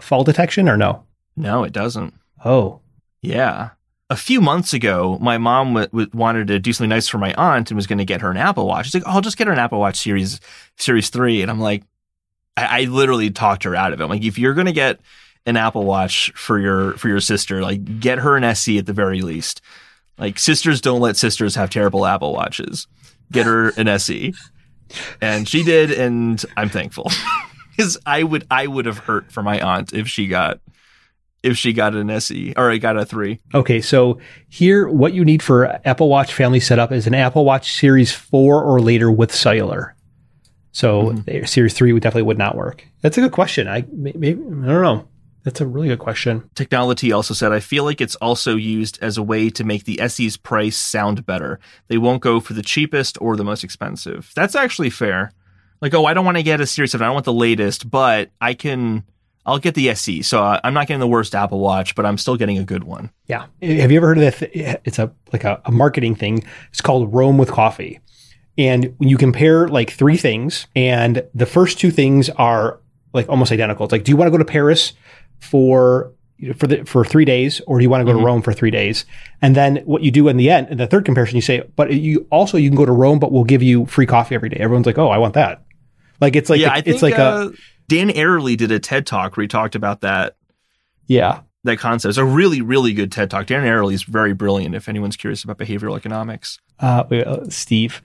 Speaker 1: fall detection or no?
Speaker 2: No, it doesn't.
Speaker 1: Oh,
Speaker 2: yeah. A few months ago, my mom w- w- wanted to do something nice for my aunt and was going to get her an Apple Watch. She's like, oh, "I'll just get her an Apple Watch Series Series 3. and I'm like, I, I literally talked her out of it. I'm like, if you're going to get an Apple Watch for your for your sister, like get her an SE at the very least. Like sisters don't let sisters have terrible Apple watches. Get her an SE. And she did, and I'm thankful. Because I would I would have hurt for my aunt if she got if she got an SE or I got a three.
Speaker 1: Okay, so here what you need for Apple Watch family setup is an Apple Watch Series four or later with cellular. So mm-hmm. Series three would definitely would not work. That's a good question. I maybe I don't know. That's a really good question.
Speaker 2: Technology also said, I feel like it's also used as a way to make the SE's price sound better. They won't go for the cheapest or the most expensive. That's actually fair. Like, oh, I don't want to get a Series 7. I don't want the latest, but I can, I'll get the SE. So uh, I'm not getting the worst Apple Watch, but I'm still getting a good one.
Speaker 1: Yeah. Have you ever heard of that? It's a, like a, a marketing thing. It's called Rome with Coffee. And when you compare like three things, and the first two things are like almost identical. It's like, do you want to go to Paris? For for the for three days, or do you want to go mm-hmm. to Rome for three days? And then what you do in the end, in the third comparison, you say, but you also you can go to Rome, but we'll give you free coffee every day. Everyone's like, oh, I want that. Like it's like
Speaker 2: yeah,
Speaker 1: a,
Speaker 2: I think,
Speaker 1: it's like uh, a
Speaker 2: Dan Ariely did a TED talk where he talked about that.
Speaker 1: Yeah,
Speaker 2: that concept. It's a really really good TED talk. Dan Ariely is very brilliant. If anyone's curious about behavioral economics,
Speaker 1: uh, uh Steve,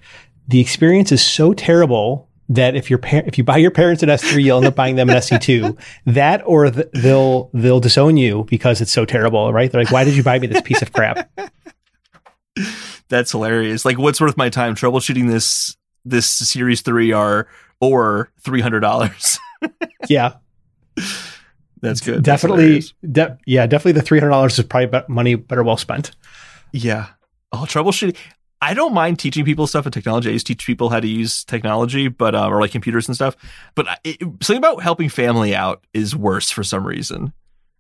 Speaker 1: the experience is so terrible that if your par- if you buy your parents an S3, you'll end up buying them an SE2. That or th- they'll they'll disown you because it's so terrible, right? They're like, "Why did you buy me this piece of crap?"
Speaker 2: That's hilarious. Like, what's worth my time troubleshooting this this Series 3R or three hundred dollars?
Speaker 1: yeah,
Speaker 2: that's good.
Speaker 1: Definitely, that's de- yeah, definitely. The three hundred dollars is probably money better well spent.
Speaker 2: Yeah. Oh, troubleshooting. I don't mind teaching people stuff in technology. I used to teach people how to use technology, but uh, or like computers and stuff. But it, something about helping family out is worse for some reason.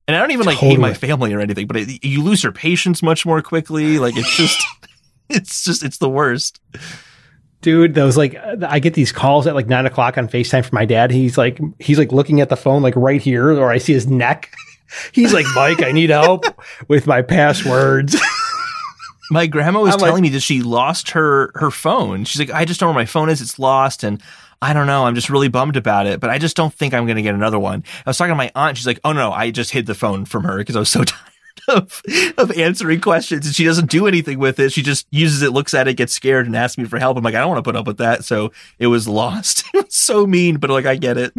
Speaker 2: And I don't even like hate my family or anything, but it, you lose your patience much more quickly. Like it's just, it's just, it's the worst.
Speaker 1: Dude, those like I get these calls at like nine o'clock on FaceTime from my dad. He's like he's like looking at the phone like right here, or I see his neck. He's like, Mike, I need help with my passwords.
Speaker 2: My grandma was
Speaker 1: I'm like-
Speaker 2: telling me that she lost her her phone. She's like, I just don't know where my phone is. It's lost, and I don't know. I'm just really bummed about it. But I just don't think I'm going to get another one. I was talking to my aunt. She's like, Oh no, I just hid the phone from her because I was so tired of of answering questions, and she doesn't do anything with it. She just uses it, looks at it, gets scared, and asks me for help. I'm like, I don't want to put up with that. So it was lost. it was so mean, but like I get it.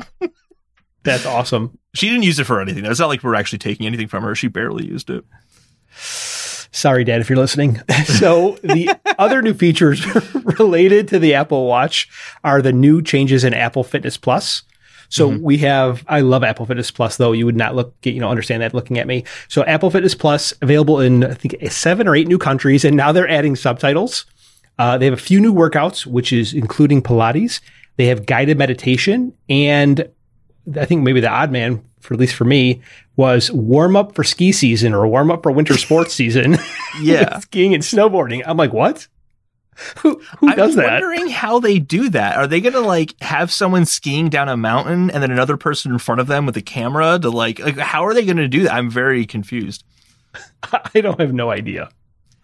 Speaker 1: That's awesome.
Speaker 2: She didn't use it for anything. It's not like we're actually taking anything from her. She barely used it.
Speaker 1: Sorry, Dad, if you're listening. So the other new features related to the Apple Watch are the new changes in Apple Fitness Plus. So
Speaker 2: Mhm.
Speaker 1: we have, I love Apple Fitness Plus, though you would not look, you know, understand that looking at me. So Apple Fitness Plus available in, I think, seven or eight new countries, and now they're adding subtitles. Uh, they have a few new workouts, which is including Pilates. They have guided meditation, and I think maybe the odd man, for at least for me, was warm up for ski season or warm up for winter sports season.
Speaker 2: Yeah.
Speaker 1: skiing and snowboarding. I'm like, what? Who who does that?
Speaker 2: I'm wondering how they do that. Are they going to like have someone skiing down a mountain and then another person in front of them with a camera to like, like how are they going to do that? I'm very confused.
Speaker 1: I don't have no idea.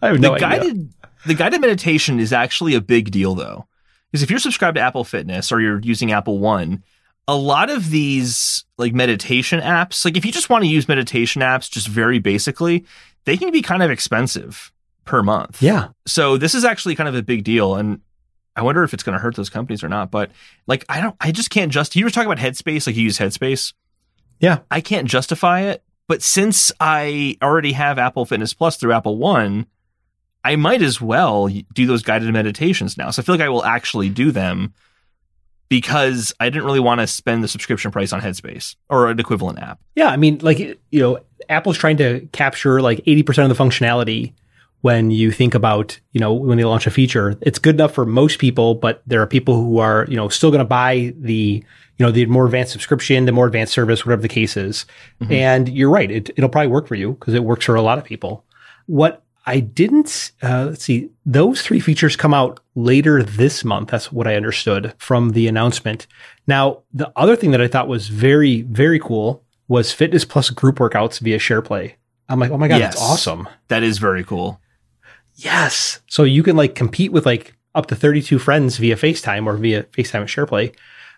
Speaker 1: I have no
Speaker 2: the
Speaker 1: idea.
Speaker 2: the guided meditation is actually a big deal though. Because if you're subscribed to Apple Fitness or you're using Apple One, a lot of these like meditation apps, like if you just want to use meditation apps just very basically, they can be kind of expensive per month.
Speaker 1: Yeah.
Speaker 2: So this is actually kind of a big deal and I wonder if it's going to hurt those companies or not, but like I don't I just can't just you were talking about Headspace like you use Headspace.
Speaker 1: Yeah.
Speaker 2: I can't justify it, but since I already have Apple Fitness Plus through Apple One, I might as well do those guided meditations now. So I feel like I will actually do them because I didn't really want to spend the subscription price on Headspace or an equivalent app.
Speaker 1: Yeah. I mean, like, you know, Apple's trying to capture like 80% of the functionality when you think about, you know, when they launch a feature. It's good enough for most people, but there are people who are, you know, still going to buy the, you know, the more advanced subscription, the more advanced service, whatever the case is.
Speaker 2: Mhm.
Speaker 1: And you're right. It, it'll probably work for you because it works for a lot of people. What I didn't, uh, let's see, those three features come out later this month. That's what I understood from the announcement. Now, the other thing that I thought was very, very cool was Fitness Plus group workouts via SharePlay. I'm like, oh my God, that's awesome.
Speaker 2: That is very cool.
Speaker 1: Yes. So you can like compete with like up to 32 friends via FaceTime or via FaceTime and SharePlay.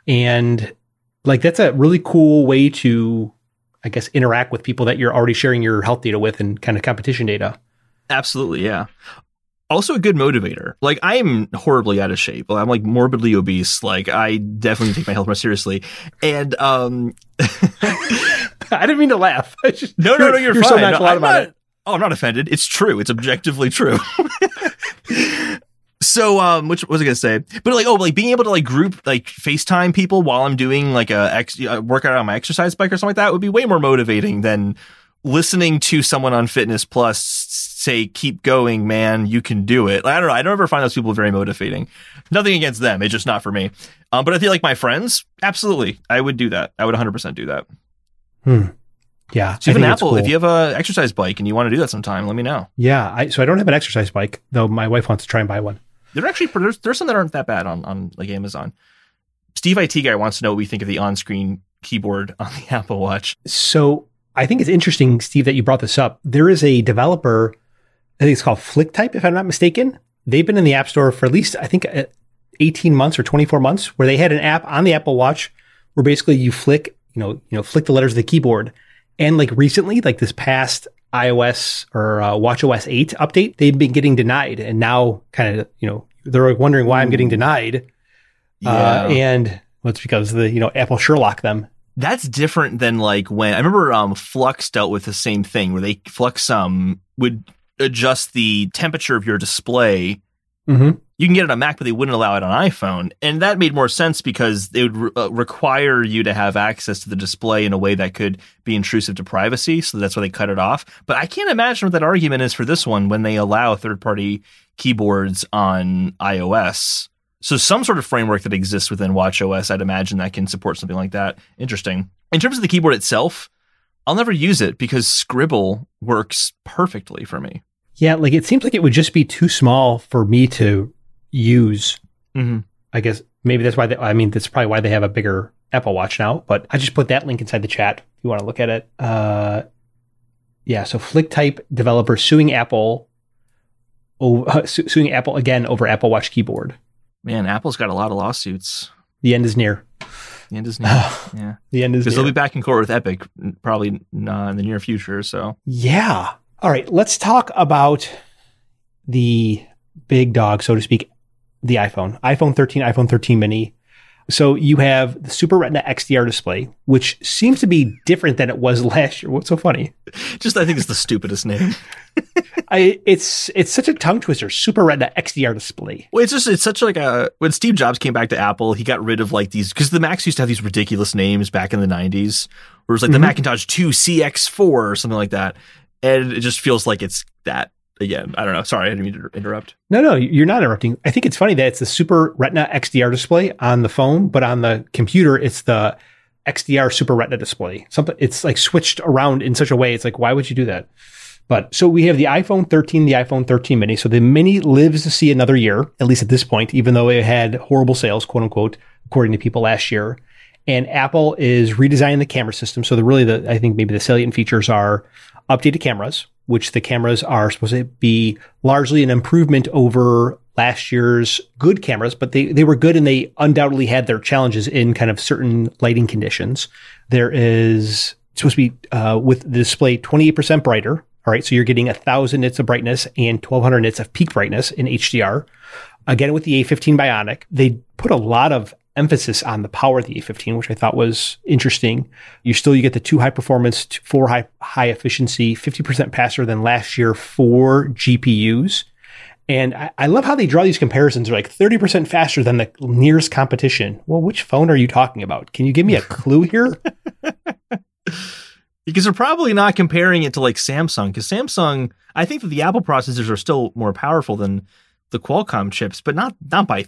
Speaker 1: And like that's a really cool way to, I guess, interact with people that you're already sharing your health data with and kind of competition data.
Speaker 2: Absolutely, yeah. Also a good motivator. Like I'm horribly out of shape. I'm like morbidly obese. Like I definitely take my health more seriously. And um
Speaker 1: I didn't mean to laugh. I just-
Speaker 2: No, no, no, you're,
Speaker 1: you're
Speaker 2: fine.
Speaker 1: so
Speaker 2: No,
Speaker 1: nonchalant
Speaker 2: I'm
Speaker 1: about
Speaker 2: not-
Speaker 1: it.
Speaker 2: Oh, I'm not offended. It's true. It's objectively true. so, um, which was I gonna say? But like, oh, like being able to like group like FaceTime people while I'm doing like a, ex- a workout on my exercise bike or something like that would be way more motivating than listening to someone on Fitness Plus say, "Keep going, man. You can do it." Like, I don't know. I don't ever find those people very motivating. Nothing against them. It's just not for me. Um, but I feel like my friends, absolutely, I would do that. I would 100 percent do that.
Speaker 1: Hmm. Yeah.
Speaker 2: So
Speaker 1: I
Speaker 2: if an Apple,
Speaker 1: cool.
Speaker 2: if you have a exercise bike and you want to do that sometime, let me know.
Speaker 1: yeah. I, so I don't have an exercise bike, though my wife wants to try and buy one.
Speaker 2: They're actually there's, there's some that aren't that bad on on like Amazon. Steve IT guy wants to know what we think of the on-screen keyboard on the Apple Watch.
Speaker 1: So I think it's interesting, Steve, that you brought this up. There is a developer, I think it's called FlickType, if I'm not mistaken. They've been in the App Store for at least, I think, uh, 18 months or 24 months, where they had an app on the Apple Watch where basically you flick, you know, you know, flick the letters of the keyboard. And like recently, like this past iOS or uh, WatchOS 8 update, they've been getting denied, and now kind of, you know, they're like wondering why I'm getting denied. Uh, and well, it's because the you know Apple Sherlock them.
Speaker 2: that's different than like when I remember um Flux dealt with the same thing where they Flux um would adjust the temperature of your display.
Speaker 1: Mm-hmm.
Speaker 2: You can get it on Mac, but they wouldn't allow it on iPhone, and that made more sense because they would re- uh, require you to have access to the display in a way that could be intrusive to privacy. So that's why they cut it off. But I can't imagine what that argument is for this one when they allow third-party keyboards on iOS. So some sort of framework that exists within WatchOS, I'd imagine that can support something like that. Interesting. In terms of the keyboard itself, I'll never use it because Scribble works perfectly for me.
Speaker 1: Yeah, like it seems like it would just be too small for me to use.
Speaker 2: Mm-hmm.
Speaker 1: I guess maybe that's why. They, I mean, that's probably why they have a bigger Apple Watch now. But I just put that link inside the chat if you want to look at it. Uh, yeah, so FlickType developer suing Apple, oh, suing Apple again over Apple Watch keyboard.
Speaker 2: Man, Apple's got a lot of lawsuits.
Speaker 1: The end is near.
Speaker 2: The end is near. yeah,
Speaker 1: the end is
Speaker 2: because they'll be back in court with Epic probably not in the near future. So
Speaker 1: yeah. All right, let's talk about the big dog, so to speak, the iPhone, iPhone 13, iPhone 13 Mini. So you have the Super Retina XDR display, which seems to be different than it was last year. What's so funny?
Speaker 2: Just I think it's the stupidest name.
Speaker 1: I it's it's such a tongue twister. Super Retina XDR display.
Speaker 2: Well, it's just it's such like a when Steve Jobs came back to Apple, he got rid of like these because the Macs used to have these ridiculous names back in the '90s, where it was like mm-hmm. the Macintosh 2 CX4 or something like that, and it just feels like it's that again. I don't know. Sorry, I didn't mean to interrupt.
Speaker 1: No, no, you're not interrupting. I think it's funny that it's the Super Retina XDR display on the phone, but on the computer, it's the XDR Super Retina display. Something it's like switched around in such a way. It's like, why would you do that? But so we have the iPhone 13, the iPhone 13 mini. So the mini lives to see another year, at least at this point, even though it had horrible sales, quote unquote, according to people last year. And Apple is redesigning the camera system. So the really the I think maybe the salient features are updated cameras, which the cameras are supposed to be largely an improvement over last year's good cameras, but they, they were good and they undoubtedly had their challenges in kind of certain lighting conditions. There is supposed to be uh, with the display 28% brighter. All right. So you're getting a thousand nits of brightness and 1200 nits of peak brightness in HDR. Again, with the A15 Bionic, they put a lot of emphasis on the power of the A15, which I thought was interesting. You still you get the two high performance, four high high efficiency, 50% faster than last year for GPUs. And I, I, love how they draw these comparisons. They're like 30% faster than the nearest competition. Well, which phone are you talking about? Can you give me a clue here?
Speaker 2: because they're probably not comparing it to like Samsung. Because Samsung, I think that the Apple processors are still more powerful than the Qualcomm chips, but not not by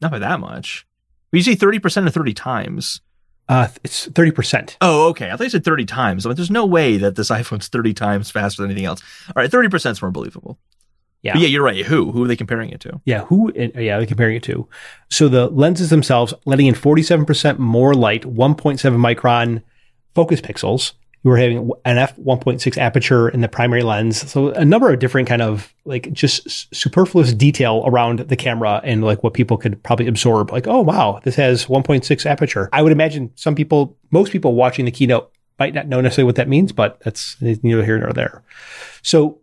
Speaker 2: not by that much. You say 30% or 30 times?
Speaker 1: Uh, it's 30%.
Speaker 2: Oh, okay. I thought you said 30 times. I mean, there's no way that this iPhone's 30 times faster than anything else. All right, 30% is more believable. Yeah. But yeah, you're right. Who? Who are they comparing it to?
Speaker 1: Yeah, who? Yeah, they're comparing it to. So the lenses themselves letting in 47% more light, 1.7 micron focus pixels, you were having an f 1.6 aperture in the primary lens. So a number of different kind of like just superfluous detail around the camera and like what people could probably absorb. Like, oh wow, this has 1.6 aperture. I would imagine some people, most people watching the keynote might not know necessarily what that means, but that's neither here nor there. So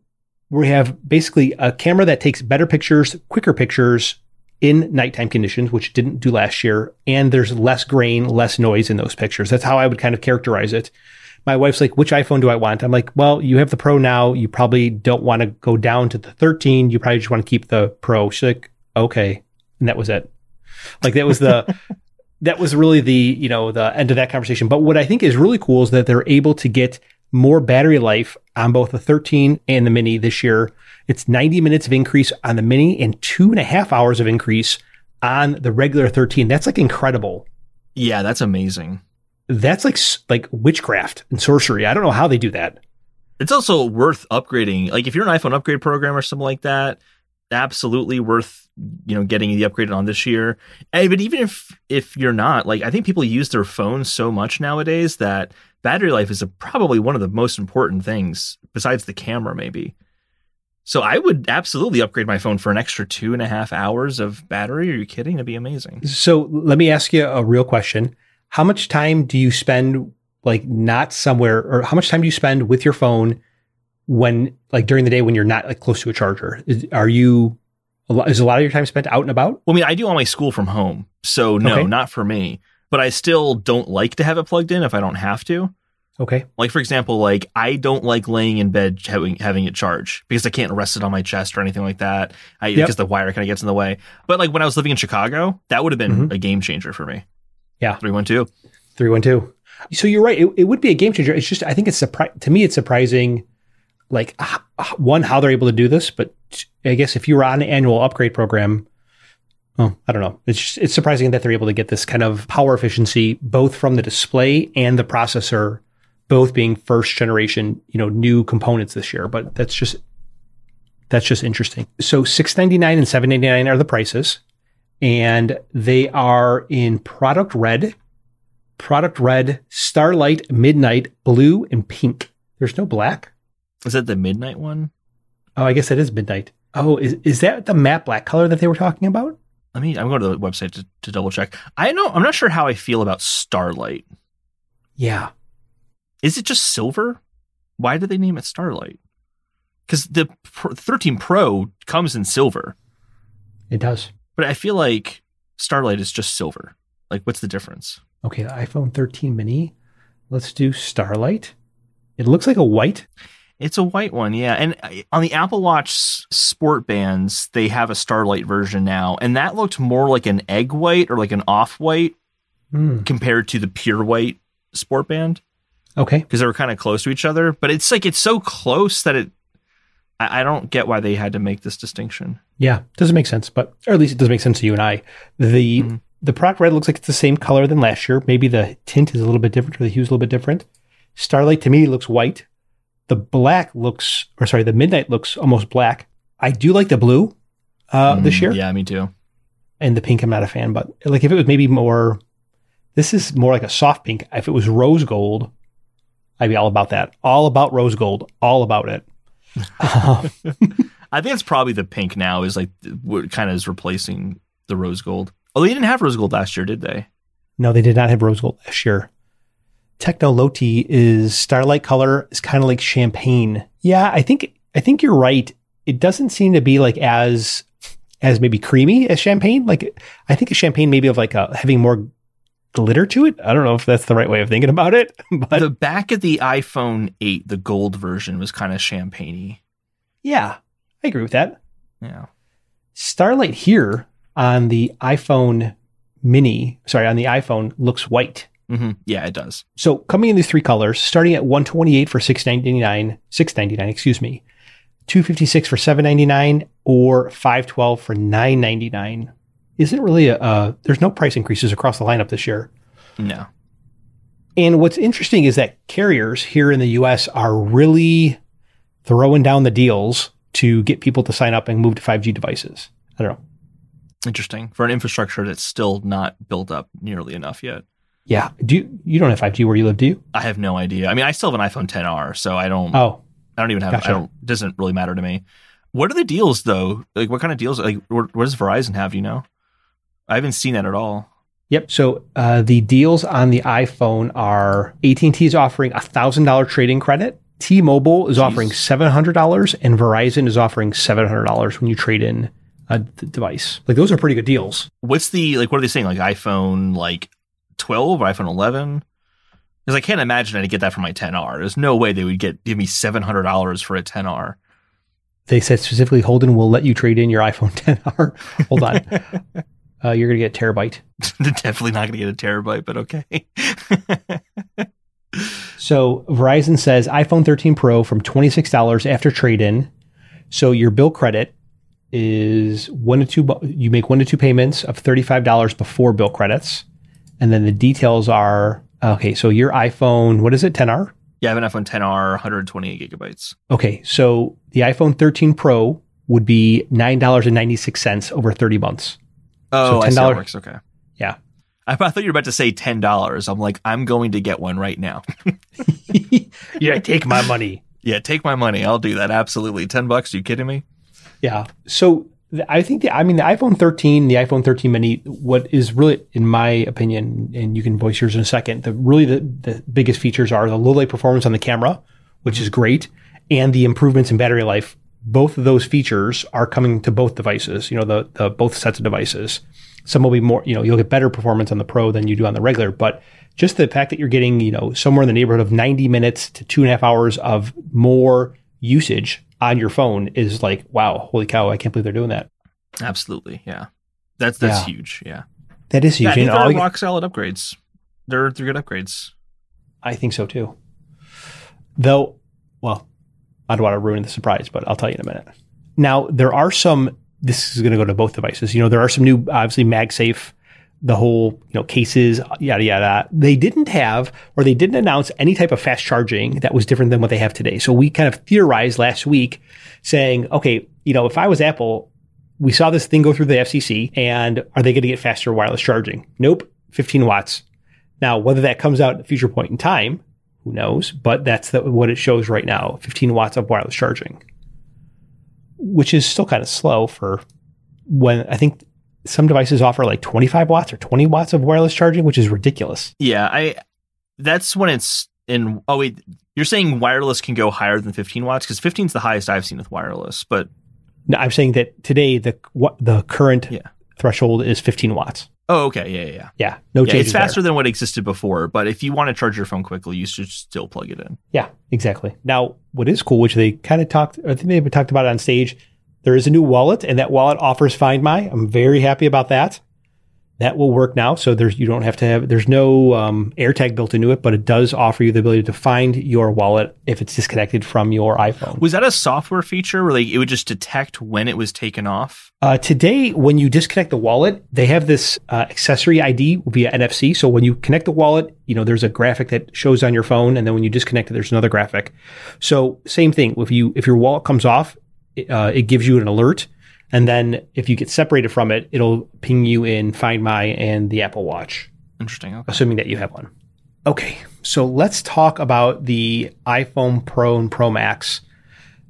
Speaker 1: we have basically a camera that takes better pictures, quicker pictures in nighttime conditions, which didn't do last year, and there's less grain, less noise in those pictures. That's how I would kind of characterize it my wife's like, which iPhone do I want? I'm like, well, you have the Pro now. You probably don't want to go down to the 13. You probably just want to keep the Pro. She's like, okay. And that was it. Like that was the, that was really the, you know, the end of that conversation. But what I think is really cool is that they're able to get more battery life on both the 13 and the mini this year. It's 90 minutes of increase on the mini and two and a half hours of increase on the regular 13. That's like incredible.
Speaker 2: Yeah, that's amazing
Speaker 1: that's like like witchcraft and sorcery. I don't know how they do that.
Speaker 2: It's also worth upgrading. Like if you're an iPhone upgrade program or something like that, absolutely worth you know getting the upgrade on this year. And, but even if if you're not, like I think people use their phones so much nowadays that battery life is a, probably one of the most important things besides the camera, maybe. So I would absolutely upgrade my phone for an extra two and a half hours of battery. Are you kidding? That'd be amazing.
Speaker 1: So let me ask you a real question how much time do you spend like not somewhere or how much time do you spend with your phone when like during the day when you're not like close to a charger? Is, are you is a lot of your time spent out and about?
Speaker 2: Well, I mean, I do all my school from home, so no, okay. not for me. But I still don't like to have it plugged in if I don't have to.
Speaker 1: Okay.
Speaker 2: Like for example, like I don't like laying in bed having having it charge because I can't rest it on my chest or anything like that. I, yep. because the wire kind of gets in the way. But like when I was living in Chicago, that would have been mm-hmm. a game changer for me.
Speaker 1: Yeah.
Speaker 2: 312.
Speaker 1: 312. So you're right. It, it would be a game changer. It's just, I think it's surprising to me, it's surprising like one how they're able to do this, but I guess if you were on an annual upgrade program, well, I don't know. It's just, it's surprising that they're able to get this kind of power efficiency both from the display and the processor, both being first generation, you know, new components this year. But that's just that's just interesting. So six ninety nine and seven ninety nine are the prices, and they are in product red, product red, starlight, midnight, blue, and pink. There's no black.
Speaker 2: Is that the midnight one?
Speaker 1: Oh, I guess that is midnight. Oh, is is that the matte black color that they were talking about?
Speaker 2: I mean, I'm going to the website to, to double check. I know I'm not sure how I feel about Starlight.
Speaker 1: Yeah.
Speaker 2: Is it just silver? Why did they name it Starlight? Because the 13 Pro comes in silver.
Speaker 1: It does.
Speaker 2: But I feel like Starlight is just silver. Like, what's the difference?
Speaker 1: Okay, the iPhone 13 mini. Let's do Starlight. It looks like a white.
Speaker 2: It's a white one, yeah. And uh, on the Apple Watch Sport bands, they have a Starlight version now, and that looked more like an egg white or like an off white
Speaker 1: mm.
Speaker 2: compared to the pure white Sport band.
Speaker 1: Okay,
Speaker 2: because they were kind of close to each other, but it's like it's so close that it. I, I don't get why they had to make this distinction.
Speaker 1: Yeah, doesn't make sense, but or at least it doesn't make sense to you and I. The mm-hmm. the product red looks like it's the same color than last year. Maybe the tint is a little bit different, or the hue is a little bit different. Starlight to me looks white the black looks, or sorry, the midnight looks almost black. I do like the blue uh, mm, this year.
Speaker 2: Yeah, me too.
Speaker 1: And the pink, I'm not a fan, but like if it was maybe more, this is more like a soft pink. If it was rose gold, I'd be all about that. All about rose gold. All about it.
Speaker 2: I think it's probably the pink now is like what kind of is replacing the rose gold. Oh, they didn't have rose gold last year, did they?
Speaker 1: No, they did not have rose gold last year. Techno Loti is starlight color is kind of like champagne. Yeah, I think I think you're right. It doesn't seem to be like as as maybe creamy as champagne. Like I think a champagne maybe of like a having more glitter to it. I don't know if that's the right way of thinking about it. But
Speaker 2: the back of the iPhone 8, the gold version, was kind of champagney.
Speaker 1: Yeah, I agree with that.
Speaker 2: Yeah.
Speaker 1: Starlight here on the iPhone mini, sorry, on the iPhone looks white.
Speaker 2: Mm-hmm. Yeah, it does.
Speaker 1: So coming in these three colors, starting at 128 for 699, 699, excuse me, 256 for 799 or 512 for 999 isn't really a, uh, there's no price increases across the lineup this year.
Speaker 2: No.
Speaker 1: And what's interesting is that carriers here in the US are really throwing down the deals to get people to sign up and move to 5G devices. I don't know.
Speaker 2: Interesting. For an infrastructure that's still not built up nearly enough yet.
Speaker 1: Yeah. Do you, you don't have 5G where you live, do you?
Speaker 2: I have no idea. I mean, I still have an iPhone 10R, so I don't.
Speaker 1: Oh.
Speaker 2: I don't even have. Gotcha. I don't. Doesn't really matter to me. What are the deals though? Like, what kind of deals? Like, what, what does Verizon have? You know, I haven't seen that at all.
Speaker 1: Yep. So uh, the deals on the iPhone are AT and T is offering a thousand dollar trading credit. T-Mobile is Jeez. offering seven hundred dollars, and Verizon is offering seven hundred dollars when you trade in a d- device. Like those are pretty good deals.
Speaker 2: What's the like? What are they saying? Like iPhone like 12 or iPhone 11? Because I can't imagine I'd get that for my 10R. There's no way they would get give me $700 for a 10R.
Speaker 1: They said specifically, Holden will let you trade in your iPhone 10R. Hold on. uh, you're going to get a terabyte.
Speaker 2: Definitely not going to get a terabyte, but okay.
Speaker 1: so Verizon says iPhone 13 Pro from $26 after trade in. So your bill credit is one to two, you make one to two payments of $35 before bill credits. And then the details are okay. So your iPhone, what is it, 10R?
Speaker 2: Yeah, I have an iPhone 10R, 128 gigabytes.
Speaker 1: Okay, so the iPhone 13 Pro would be nine dollars and ninety six cents over 30 months.
Speaker 2: Oh, so $10, I works. Okay.
Speaker 1: Yeah.
Speaker 2: I thought you were about to say ten dollars. I'm like, I'm going to get one right now.
Speaker 1: yeah, take my money.
Speaker 2: Yeah, take my money. I'll do that. Absolutely. Ten bucks? Are you kidding me?
Speaker 1: Yeah. So I think the, I mean the iPhone 13, the iPhone 13 mini, what is really, in my opinion, and you can voice yours in a second, the really the, the biggest features are the low light performance on the camera, which is great, and the improvements in battery life. Both of those features are coming to both devices, you know, the, the both sets of devices. Some will be more, you know, you'll get better performance on the Pro than you do on the regular, but just the fact that you're getting, you know, somewhere in the neighborhood of 90 minutes to two and a half hours of more usage on your phone is like, wow, holy cow, I can't believe they're doing that.
Speaker 2: Absolutely, yeah. That's that's yeah. huge, yeah.
Speaker 1: That is huge.
Speaker 2: Yeah, they're rock solid upgrades. They're they're good upgrades.
Speaker 1: I think so too. Though, well, I don't want to ruin the surprise, but I'll tell you in a minute. Now, there are some, this is going to go to both devices. You know, there are some new, obviously, MagSafe, the whole, you know, cases, yada, yada. They didn't have, or they didn't announce any type of fast charging that was different than what they have today. So we kind of theorized last week saying, okay, you know, if I was Apple, we saw this thing go through the FCC and are they going to get faster wireless charging? Nope, 15 watts. Now, whether that comes out at a future point in time, who knows? But that's the, what it shows right now 15 watts of wireless charging, which is still kind of slow for when I think some devices offer like 25 watts or 20 watts of wireless charging, which is ridiculous.
Speaker 2: Yeah, I that's when it's in oh wait, you're saying wireless can go higher than 15 watts because 15 is the highest I've seen with wireless, but
Speaker 1: no, I'm saying that today the what the current
Speaker 2: Yeah.
Speaker 1: threshold is 15 watts.
Speaker 2: Oh okay, yeah, yeah, yeah.
Speaker 1: Yeah, no
Speaker 2: Yeah,
Speaker 1: changes
Speaker 2: it's faster
Speaker 1: there.
Speaker 2: than what existed before, but if you want to charge your phone quickly, you should still plug it in.
Speaker 1: Yeah, exactly. Now, what is cool, which they kind of talked, I think they talked about it on stage, there is a new wallet, and that wallet offers Find My. I'm very happy about that. That will work now. So there's you don't have to have there's no um, AirTag built into it, but it does offer you the ability to find your wallet if it's disconnected from your iPhone.
Speaker 2: Was that a software feature where like it would just detect when it was taken off?
Speaker 1: Uh, today, when you disconnect the wallet, they have this uh, accessory ID via NFC. So when you connect the wallet, you know there's a graphic that shows on your phone, and then when you disconnect it, there's another graphic. So same thing. If you if your wallet comes off, it, uh, it gives you an alert, and then if you get separated from it, it'll ping you in Find My and the Apple Watch,
Speaker 2: Interesting. Okay.
Speaker 1: assuming that you have one. Okay, so let's talk about the iPhone Pro and Pro Max.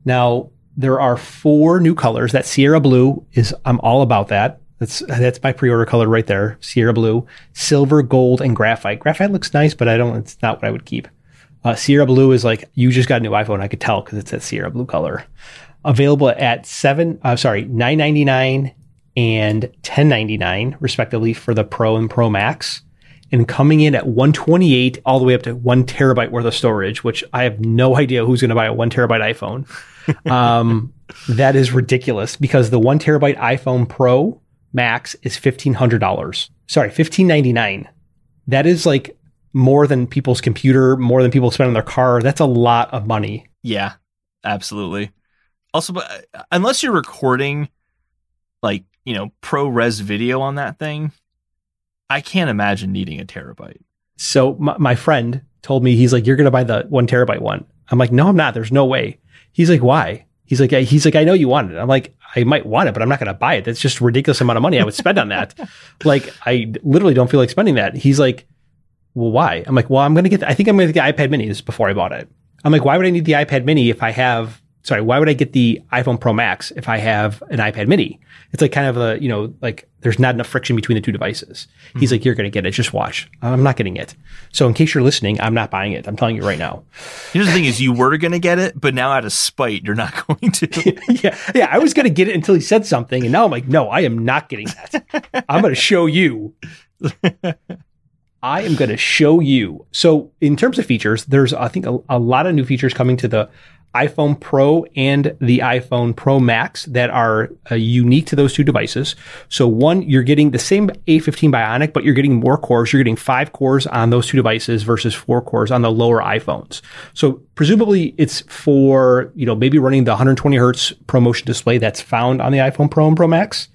Speaker 1: Now, there are four new colors. That Sierra Blue is, I'm all about that. That's, that's my pre-order color right there. Sierra Blue, silver, gold, and graphite. Graphite looks nice, but I don't, it's not what I would keep. Uh, Sierra Blue is like, you just got a new iPhone. I could tell because it's that Sierra Blue color. Available at seven, uh, sorry, nine ninety nine and ten ninety nine respectively for the Pro and Pro Max and coming in at 128 all the way up to one terabyte worth of storage, which I have no idea who's going to buy a one terabyte iPhone. Um, that is ridiculous because the one terabyte iPhone Pro Max is $1,500. Sorry, 1,599. That is like more than people's computer, more than people spend on their car. That's a lot of money.
Speaker 2: Yeah, absolutely. Also, but uh, unless you're recording like, you know, ProRes video on that thing, I can't imagine needing a terabyte.
Speaker 1: So my, my friend told me he's like, "You're going to buy the one terabyte one." I'm like, "No, I'm not. There's no way." He's like, "Why?" He's like, "He's like, I know you want it." I'm like, "I might want it, but I'm not going to buy it. That's just a ridiculous amount of money I would spend on that. like, I literally don't feel like spending that." He's like, "Well, why?" I'm like, "Well, I'm going to get. I think I'm going to get the iPad Mini. This is before I bought it. I'm like, why would I need the iPad Mini if I have?" Sorry, why would I get the iPhone Pro Max if I have an iPad Mini? It's like kind of a, you know, like there's not enough friction between the two devices. He's like, mm-hmm. you're going to get it. Just watch. I'm not getting it. So in case you're listening, I'm not buying it. I'm telling you right now.
Speaker 2: Here's the thing: is you were going to get it, but now out of spite, you're not going to.
Speaker 1: yeah. Yeah. I was going to get it until he said something. And now I'm like, no, I am not getting that. I'm going to show you. I am going to show you. So in terms of features, there's, I think, a, a lot of new features coming to the iPhone Pro and the iPhone Pro Max that are uh, unique to those two devices. So one, you're getting the same A15 Bionic, but you're getting more cores. You're getting five cores on those two devices versus four cores on the lower iPhones. So presumably it's for, you know, maybe running the 120 hertz ProMotion display that's found on the iPhone Pro and Pro Max.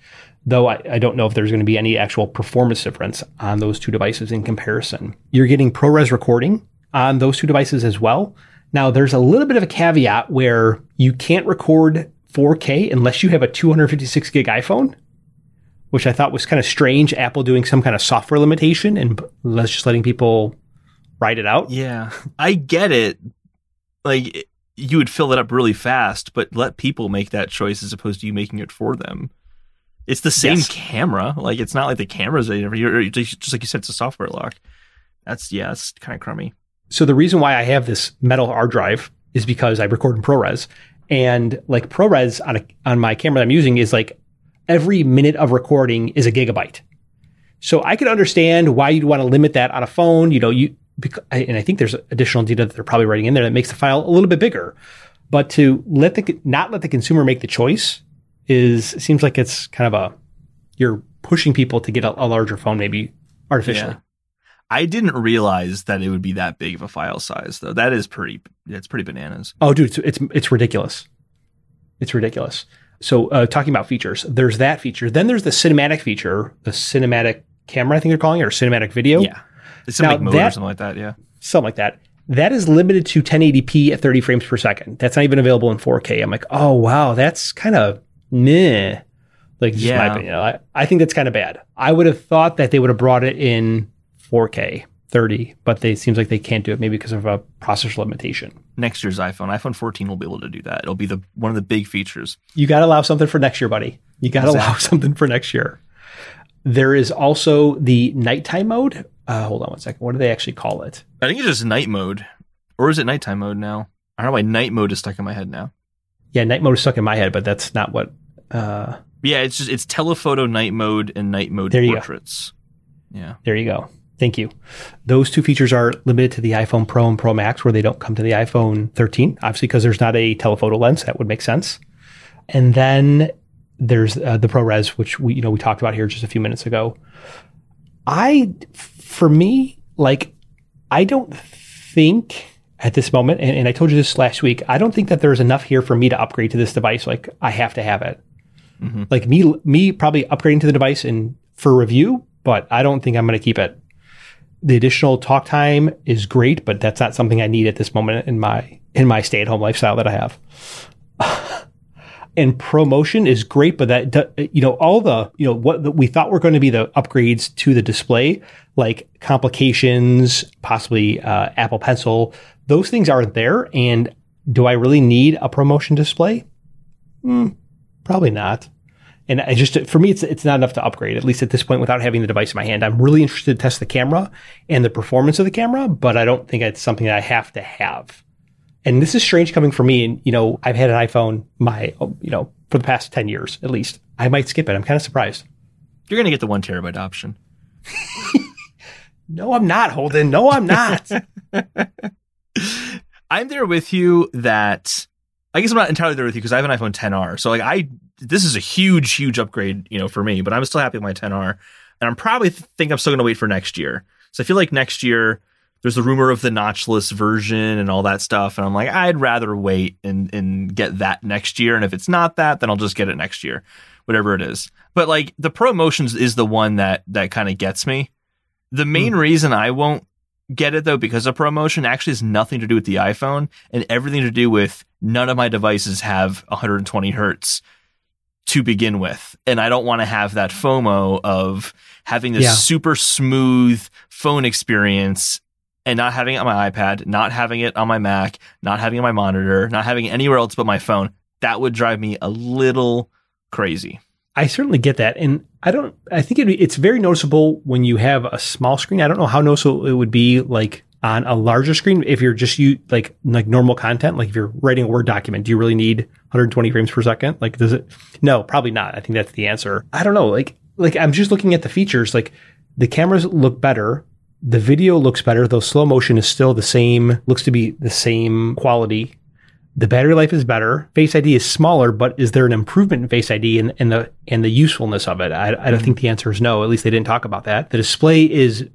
Speaker 1: Though I, I don't know if there's going to be any actual performance difference on those two devices in comparison. You're getting ProRes recording on those two devices as well. Now, there's a little bit of a caveat where you can't record 4K unless you have a 256 gig iPhone, which I thought was kind of strange. Apple doing some kind of software limitation and just letting people write it out.
Speaker 2: yeah, I get it. Like you would fill it up really fast, but let people make that choice as opposed to you making it for them. It's the same
Speaker 1: Yes.
Speaker 2: camera. Like it's not like the cameras. that just just like you said, it's a software lock. That's yeah, it's kind of crummy.
Speaker 1: So the reason why I have this metal hard drive is because I record in ProRes, and like ProRes on a, on my camera that I'm using is like every minute of recording is a gigabyte. So I could understand why you'd want to limit that on a phone. You know, you and I think there's additional data that they're probably writing in there that makes the file a little bit bigger. But to let the not let the consumer make the choice is seems like it's kind of a you're pushing people to get a, a larger phone maybe artificially.
Speaker 2: Yeah. I didn't realize that it would be that big of a file size, though. That is pretty. It's pretty bananas.
Speaker 1: Oh, dude, it's it's, it's ridiculous. It's ridiculous. So, uh, talking about features, there's that feature. Then there's the cinematic feature, the cinematic camera, I think they're calling it, or cinematic video.
Speaker 2: Yeah, it's like mode or something like that. Yeah,
Speaker 1: something like that. That is limited to 1080p at 30 frames per second. That's not even available in 4K. I'm like, oh wow, that's kind of meh. Like, just
Speaker 2: Yeah.
Speaker 1: my opinion. I, I think that's kind of bad. I would have thought that they would have brought it in 4K 30, but they, seems like they can't do it maybe because of a processor limitation.
Speaker 2: next year's iPhone, iPhone 14 will be able to do that. It'll be the one of the big features.
Speaker 1: You got to allow something for next year, buddy. You got to allow something for next year. There is also the nighttime mode. Uh, hold on one second. What do they actually call it?
Speaker 2: I think it's just night mode, or is it nighttime mode now? I don't know why night mode is stuck in my head now.
Speaker 1: Yeah, night mode is stuck in my head, but that's not what. Uh,
Speaker 2: Yeah, it's just it's telephoto night mode and night mode
Speaker 1: There you go.
Speaker 2: portraits. Yeah.
Speaker 1: There you go. Thank you. Those two features are limited to the iPhone Pro and Pro Max, where they don't come to the iPhone 13, obviously, because there's not a telephoto lens. That would make sense. And then there's uh, the ProRes, which we you know we talked about here just a few minutes ago. I, for me, like, I don't think at this moment, and, and I told you this last week, I don't think that there's enough here for me to upgrade to this device. Like, I have to have it.
Speaker 2: Mhm.
Speaker 1: Like me, me probably upgrading to the device and for review, but I don't think I'm going to keep it. The additional talk time is great, but that's not something I need at this moment in my in my stay at home lifestyle that I have. and ProMotion is great, but that you know all the you know what we thought were going to be the upgrades to the display, like complications, possibly uh, Apple Pencil. Those things aren't there. And do I really need a ProMotion display? Hmm, probably not. And I just for me, it's it's not enough to upgrade. At least at this point, without having the device in my hand, I'm really interested to test the camera and the performance of the camera, but I don't think it's something that I have to have. And this is strange coming from me. And you know, I've had an iPhone my you know for the past ten years at least. I might skip it. I'm kind of surprised.
Speaker 2: You're gonna get the one terabyte option.
Speaker 1: No, I'm not, Holden. No, I'm not.
Speaker 2: I'm there with you that I guess I'm not entirely there with you because I have an iPhone 10R. So like I this is a huge, huge upgrade, you know, for me, but I'm still happy with my 10R. And I'm probably th- think I'm still gonna wait for next year. So I feel like next year there's the rumor of the notchless version and all that stuff. And I'm like, I'd rather wait and and get that next year. And if it's not that, then I'll just get it next year. Whatever it is. But like the ProMotions is the one that that kind of gets me. The main hmm. reason I won't get it though because of ProMotion actually has nothing to do with the iPhone and everything to do with none of my devices have 120 hertz to begin with. And I don't want to have that FOMO of having this
Speaker 1: Yeah.
Speaker 2: super smooth phone experience and not having it on my iPad, not having it on my Mac, not having it on my monitor, not having it anywhere else but my phone. That would drive me a little crazy.
Speaker 1: I certainly get that, and I don't. I think it, it's very noticeable when you have a small screen. I don't know how noticeable it would be like on a larger screen if you're just you like like normal content. Like if you're writing a Word document, do you really need 120 frames per second? Like does it? No, probably not. I think that's the answer. I don't know. Like like I'm just looking at the features. Like the cameras look better. The video looks better, though slow motion is still the same, looks to be the same quality. The battery life is better. Face ID is smaller, but is there an improvement in Face ID and, and the and the usefulness of it? I, I don't think the answer is no. At least they didn't talk about that. The display is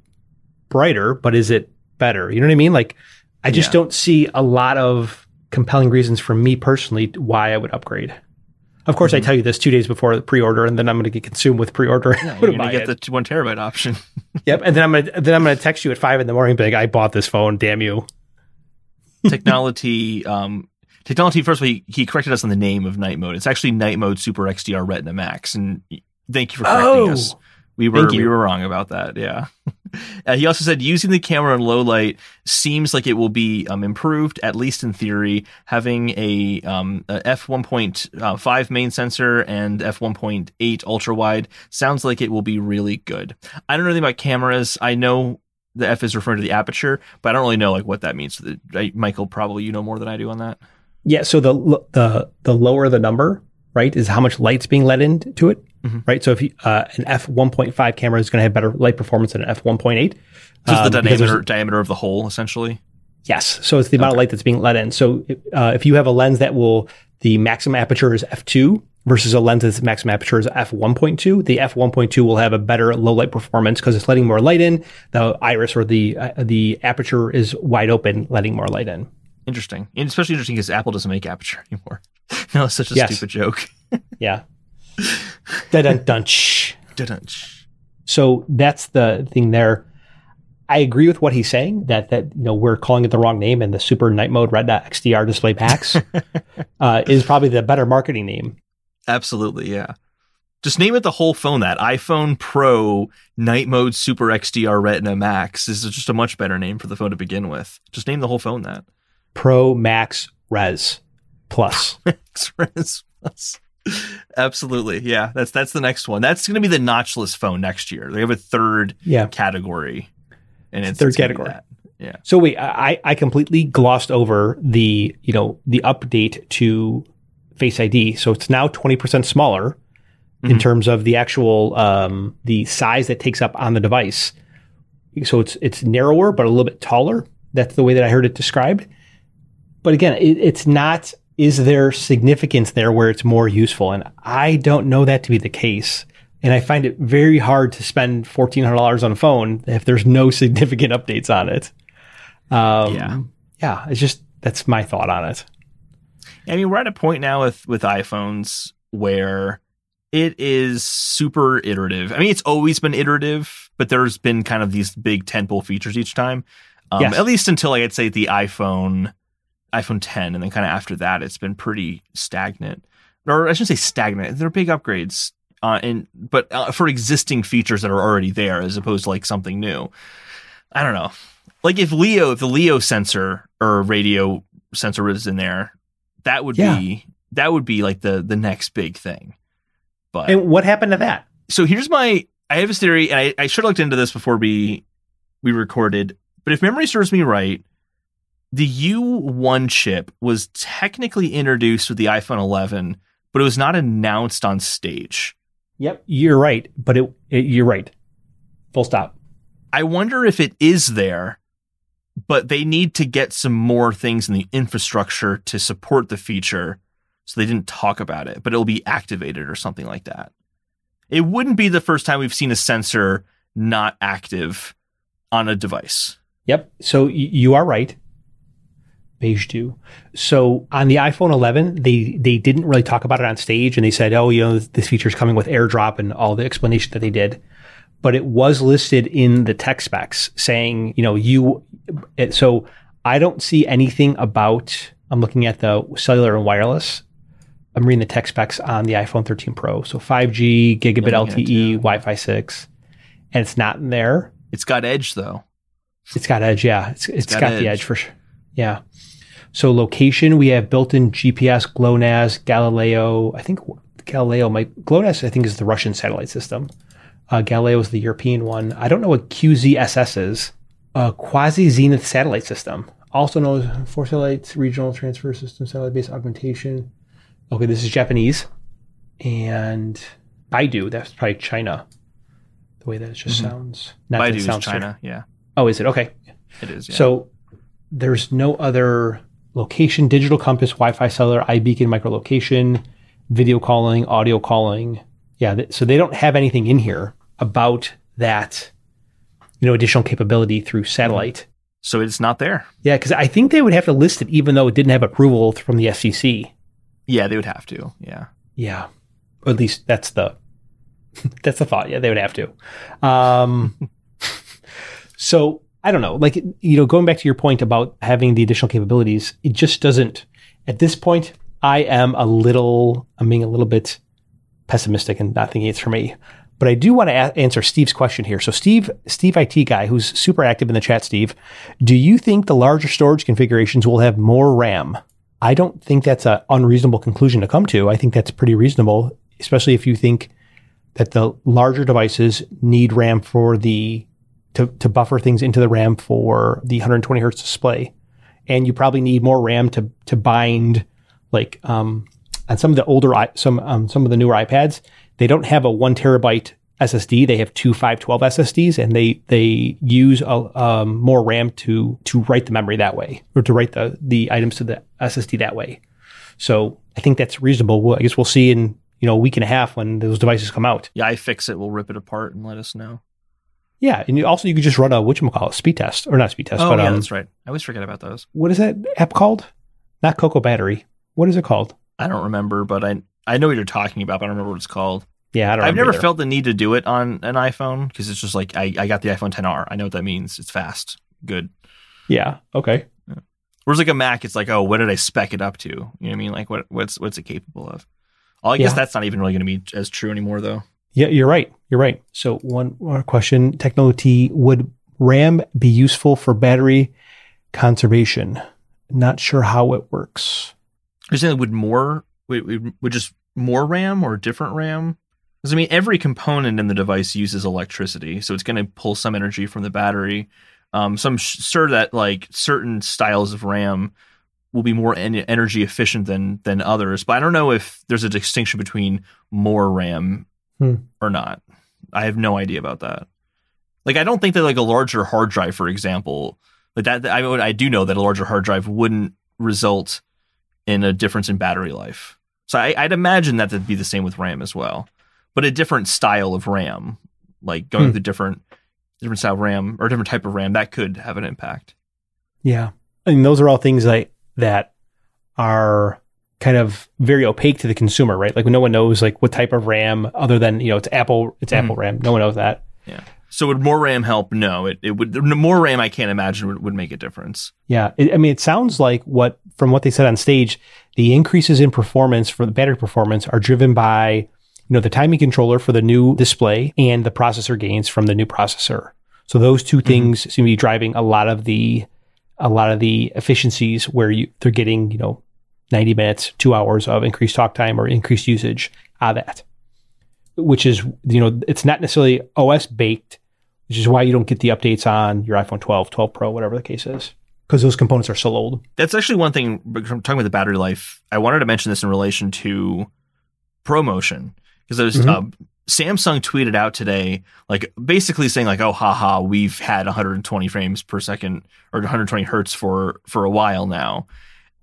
Speaker 1: brighter, but is it better? You know what I mean? Like, I just
Speaker 2: Yeah.
Speaker 1: don't see a lot of compelling reasons for me personally why I would upgrade. Of course, I tell you this two days before the pre-order, and then I'm going to get consumed with pre-order. I'm
Speaker 2: You're
Speaker 1: gonna
Speaker 2: gonna get
Speaker 1: it.
Speaker 2: the one terabyte option.
Speaker 1: Yep, and then I'm gonna then I'm gonna text you at five in the morning, being like, "I bought this phone. Damn you!"
Speaker 2: technology um technology first of all he, he corrected us on the name of night mode. It's actually night mode super xdr retina max. And thank you for correcting us. We were
Speaker 1: Oh,
Speaker 2: we were wrong about that. Yeah. Uh, he also said using the camera in low light seems like it will be um, improved at least in theory having a, um, a f1.5 main sensor and f1.8 ultra wide sounds like it will be really good. I don't know anything about cameras. I know the f is referring to the aperture but i don't really know like what that means michael probably you know more than i do on that
Speaker 1: Yeah. So the the the lower the number, right, is how much light's being let into it,
Speaker 2: Mhm.
Speaker 1: right? So if you, uh, an f one point five camera is going to have better light performance than an f one point eight.
Speaker 2: just
Speaker 1: Um,
Speaker 2: the diameter diameter of the hole essentially
Speaker 1: Yes. So it's the amount of light that's being let in. So uh, if you have a lens that will the maximum aperture is f2 versus a lens that's maximum aperture is f1.2. The f1.2 will have a better low light performance because it's letting more light in. The iris or the uh, the aperture is wide open, letting more light in.
Speaker 2: Interesting, and especially interesting because Apple doesn't make aperture anymore. no, it's such a
Speaker 1: Yes.
Speaker 2: stupid joke.
Speaker 1: Yeah. dun dun
Speaker 2: Dun-dun-sh.
Speaker 1: So that's the thing there. I agree with what he's saying that that you know we're calling it the wrong name and the Super Night Mode Retina XDR display packs uh, is probably the better marketing name.
Speaker 2: Absolutely, yeah. Just name it the whole phone. That iPhone Pro Night Mode Super XDR Retina Max is just a much better name for the phone to begin with. Just name the whole phone that.
Speaker 1: Pro Max Res Plus.
Speaker 2: Express Plus. Absolutely, yeah. That's that's the next one. That's going to be the notchless phone next year. They have a third
Speaker 1: Yeah.
Speaker 2: category, and it's
Speaker 1: Third
Speaker 2: it's
Speaker 1: category.
Speaker 2: that.
Speaker 1: So wait, I I completely glossed over the you know the update to Face ID. So it's now twenty percent smaller in
Speaker 2: Mhm.
Speaker 1: terms of the actual um, the size that takes up on the device. So it's it's narrower but a little bit taller. That's the way that I heard it described. But again, it, it's not. Is there significance there where it's more useful? And I don't know that to be the case. And I find it very hard to spend fourteen hundred dollars on a phone if there's no significant updates on it. Um,
Speaker 2: Yeah.
Speaker 1: yeah. It's just that's my thought on it.
Speaker 2: I mean, we're at a point now with with iPhones where it is super iterative. I mean, it's always been iterative, but there's been kind of these big tentpole features each time. Um,
Speaker 1: Yes.
Speaker 2: At least until like, I'd say the iPhone, iPhone 10, and then kind of after that, it's been pretty stagnant. Or I shouldn't say stagnant. They're big upgrades, uh, and but uh, for existing features that are already there, as opposed to like something new. I don't know. Like if Leo, if the Leo sensor or radio sensor was in there, that would
Speaker 1: Yeah.
Speaker 2: be that would be like the the next big thing. But
Speaker 1: And what happened to that?
Speaker 2: so here's my I have a theory, and I, I should have looked into this before we we recorded. But if memory serves me right, the U1 chip was technically introduced with the iPhone 11, but it was not announced on stage.
Speaker 1: Yep, you're right. But it, it you're right. Full stop.
Speaker 2: I wonder if it is there, but they need to get some more things in the infrastructure to support the feature. So they didn't talk about it, but it'll be activated or something like that. It wouldn't be the first time we've seen a sensor not active on a device.
Speaker 1: Yep. So you are right. Beige do. So on the iPhone 11, they they didn't really talk about it on stage, and they said, "Oh, you know, this, feature is coming with AirDrop and all the explanation that they did." But it was listed in the tech specs saying, you know, you. It, so I don't see anything about. I'm looking at the cellular and wireless. I'm reading the tech specs on the iPhone 13 Pro. So 5G, gigabit
Speaker 2: Yeah, looking at it
Speaker 1: LTE. Wi-Fi 6, and it's not in there.
Speaker 2: It's got edge though.
Speaker 1: It's got edge, yeah. It's it's
Speaker 2: got
Speaker 1: got, the
Speaker 2: edge.
Speaker 1: edge for sure. Yeah. So location, we have built-in GPS, GLONASS, Galileo. I think Galileo might GLONASS. I think is the Russian satellite system. Uh, Galileo is the European one. I don't know what QZSS is. Uh, Quasi Zenith satellite system, also known as for satellites, regional transfer system, satellite-based augmentation. Okay, this is Japanese, and BeiDou. That's probably China. The way that it just
Speaker 2: Mhm.
Speaker 1: sounds. Not
Speaker 2: BeiDou is
Speaker 1: sounds so-
Speaker 2: China. Yeah,
Speaker 1: oh, is it okay?
Speaker 2: it is. Yeah.
Speaker 1: So there's no other location, digital compass, Wi-Fi cellular, iBeacon, microlocation, video calling, audio calling. Yeah, th- so they don't have anything in here about that, you know, additional capability through satellite.
Speaker 2: so it's not there.
Speaker 1: Yeah, because I think they would have to list it even though it didn't have approval from the FCC.
Speaker 2: Yeah, they would have to. Yeah.
Speaker 1: Yeah, or at least that's the that's the thought. Yeah, they would have to. Um, so I don't know. Like you know, going back to your point about having the additional capabilities, it just doesn't. At this point, I am a little. I'm being a little bit pessimistic and not thinking it's for me. But I do want to a- answer Steve's question here. So Steve, Steve IT guy, who's super active in the chat, Steve, do you think the larger storage configurations will have more RAM? I don't think that's an unreasonable conclusion to come to. I think that's pretty reasonable, especially if you think that the larger devices need RAM for the to, to buffer things into the RAM for the 120 hertz display, and you probably need more RAM to to bind like um, on some of the older some um, some of the newer iPads. They don't have a one terabyte SSD. They have two 512 SSDs, and they they use a, um, more RAM to to write the memory that way, or to write the the items to the SSD that way. So I think that's reasonable. I guess we'll see in you know a week and a half when those devices come out.
Speaker 2: Yeah, I fix it. We'll rip it apart and let us know.
Speaker 1: Yeah, and you, also you could just run a what you call it speed test or not speed test,
Speaker 2: Oh
Speaker 1: but
Speaker 2: yeah,
Speaker 1: um,
Speaker 2: that's right. I always forget about those.
Speaker 1: what is that app called? Not Cocoa Battery. What is it called?
Speaker 2: I don't remember, but I I know what you're talking about, but I don't remember what it's called.
Speaker 1: Yeah, I don't.
Speaker 2: I've never
Speaker 1: either.
Speaker 2: felt the need to do it on an iPhone because it's just like I, I got the iPhone 10R. I know what that means. It's fast, good.
Speaker 1: Yeah. Okay.
Speaker 2: Whereas like a Mac, it's like, oh, what did I spec it up to? You know what I mean? Like what what's what's it capable of? Well, I guess that's not even really going to be as true anymore, though.
Speaker 1: Yeah, you're right. You're right. So one more question: Technology would RAM be useful for battery conservation? Not sure how it works.
Speaker 2: You're saying would more would, would just more RAM or different RAM? Because I mean, every component in the device uses electricity, so it's going to pull some energy from the battery. Um, so I'm sure that like certain styles of RAM will be more en- energy efficient than than others, but I don't know if there's a distinction between more RAM
Speaker 1: Hmm.
Speaker 2: or not. I have no idea about that. Like, I don't think that like a larger hard drive, for example, like that. I would- I do know that a larger hard drive wouldn't result in a difference in battery life. So I, I'd imagine that would be the same with RAM as well, but a different style of RAM, like going
Speaker 1: Hmm.
Speaker 2: with a different different style of RAM or a different type of RAM, that could have an impact.
Speaker 1: Yeah, I mean those are all things that that are kind of very opaque to the consumer, right? Like no one knows like what type of RAM other than you know it's Apple. It's
Speaker 2: Mhm.
Speaker 1: Apple RAM. No one knows that. Yeah.
Speaker 2: So would more RAM help? No, it, it would. More RAM, I can't imagine would, would make a difference.
Speaker 1: Yeah, it, I mean, it sounds like what from what they said on stage, the increases in performance for the battery performance are driven by you know the timing controller for the new display and the processor gains from the new processor. So those 2
Speaker 2: Mhm.
Speaker 1: things seem to be driving a lot of the a lot of the efficiencies where you they're getting you know ninety minutes, two hours of increased talk time or increased usage out of that, which is you know it's not necessarily OS baked, which is why you don't get the updates on your iPhone 12, 12 Pro, whatever the case is because those components are still old.
Speaker 2: That's actually one thing. Talking about the battery life, I wanted to mention this in relation to ProMotion because there's
Speaker 1: Mhm.
Speaker 2: uh, Samsung tweeted out today, like basically saying like, "Oh, haha, we've had 120 frames per second or 120 hertz for for a while now."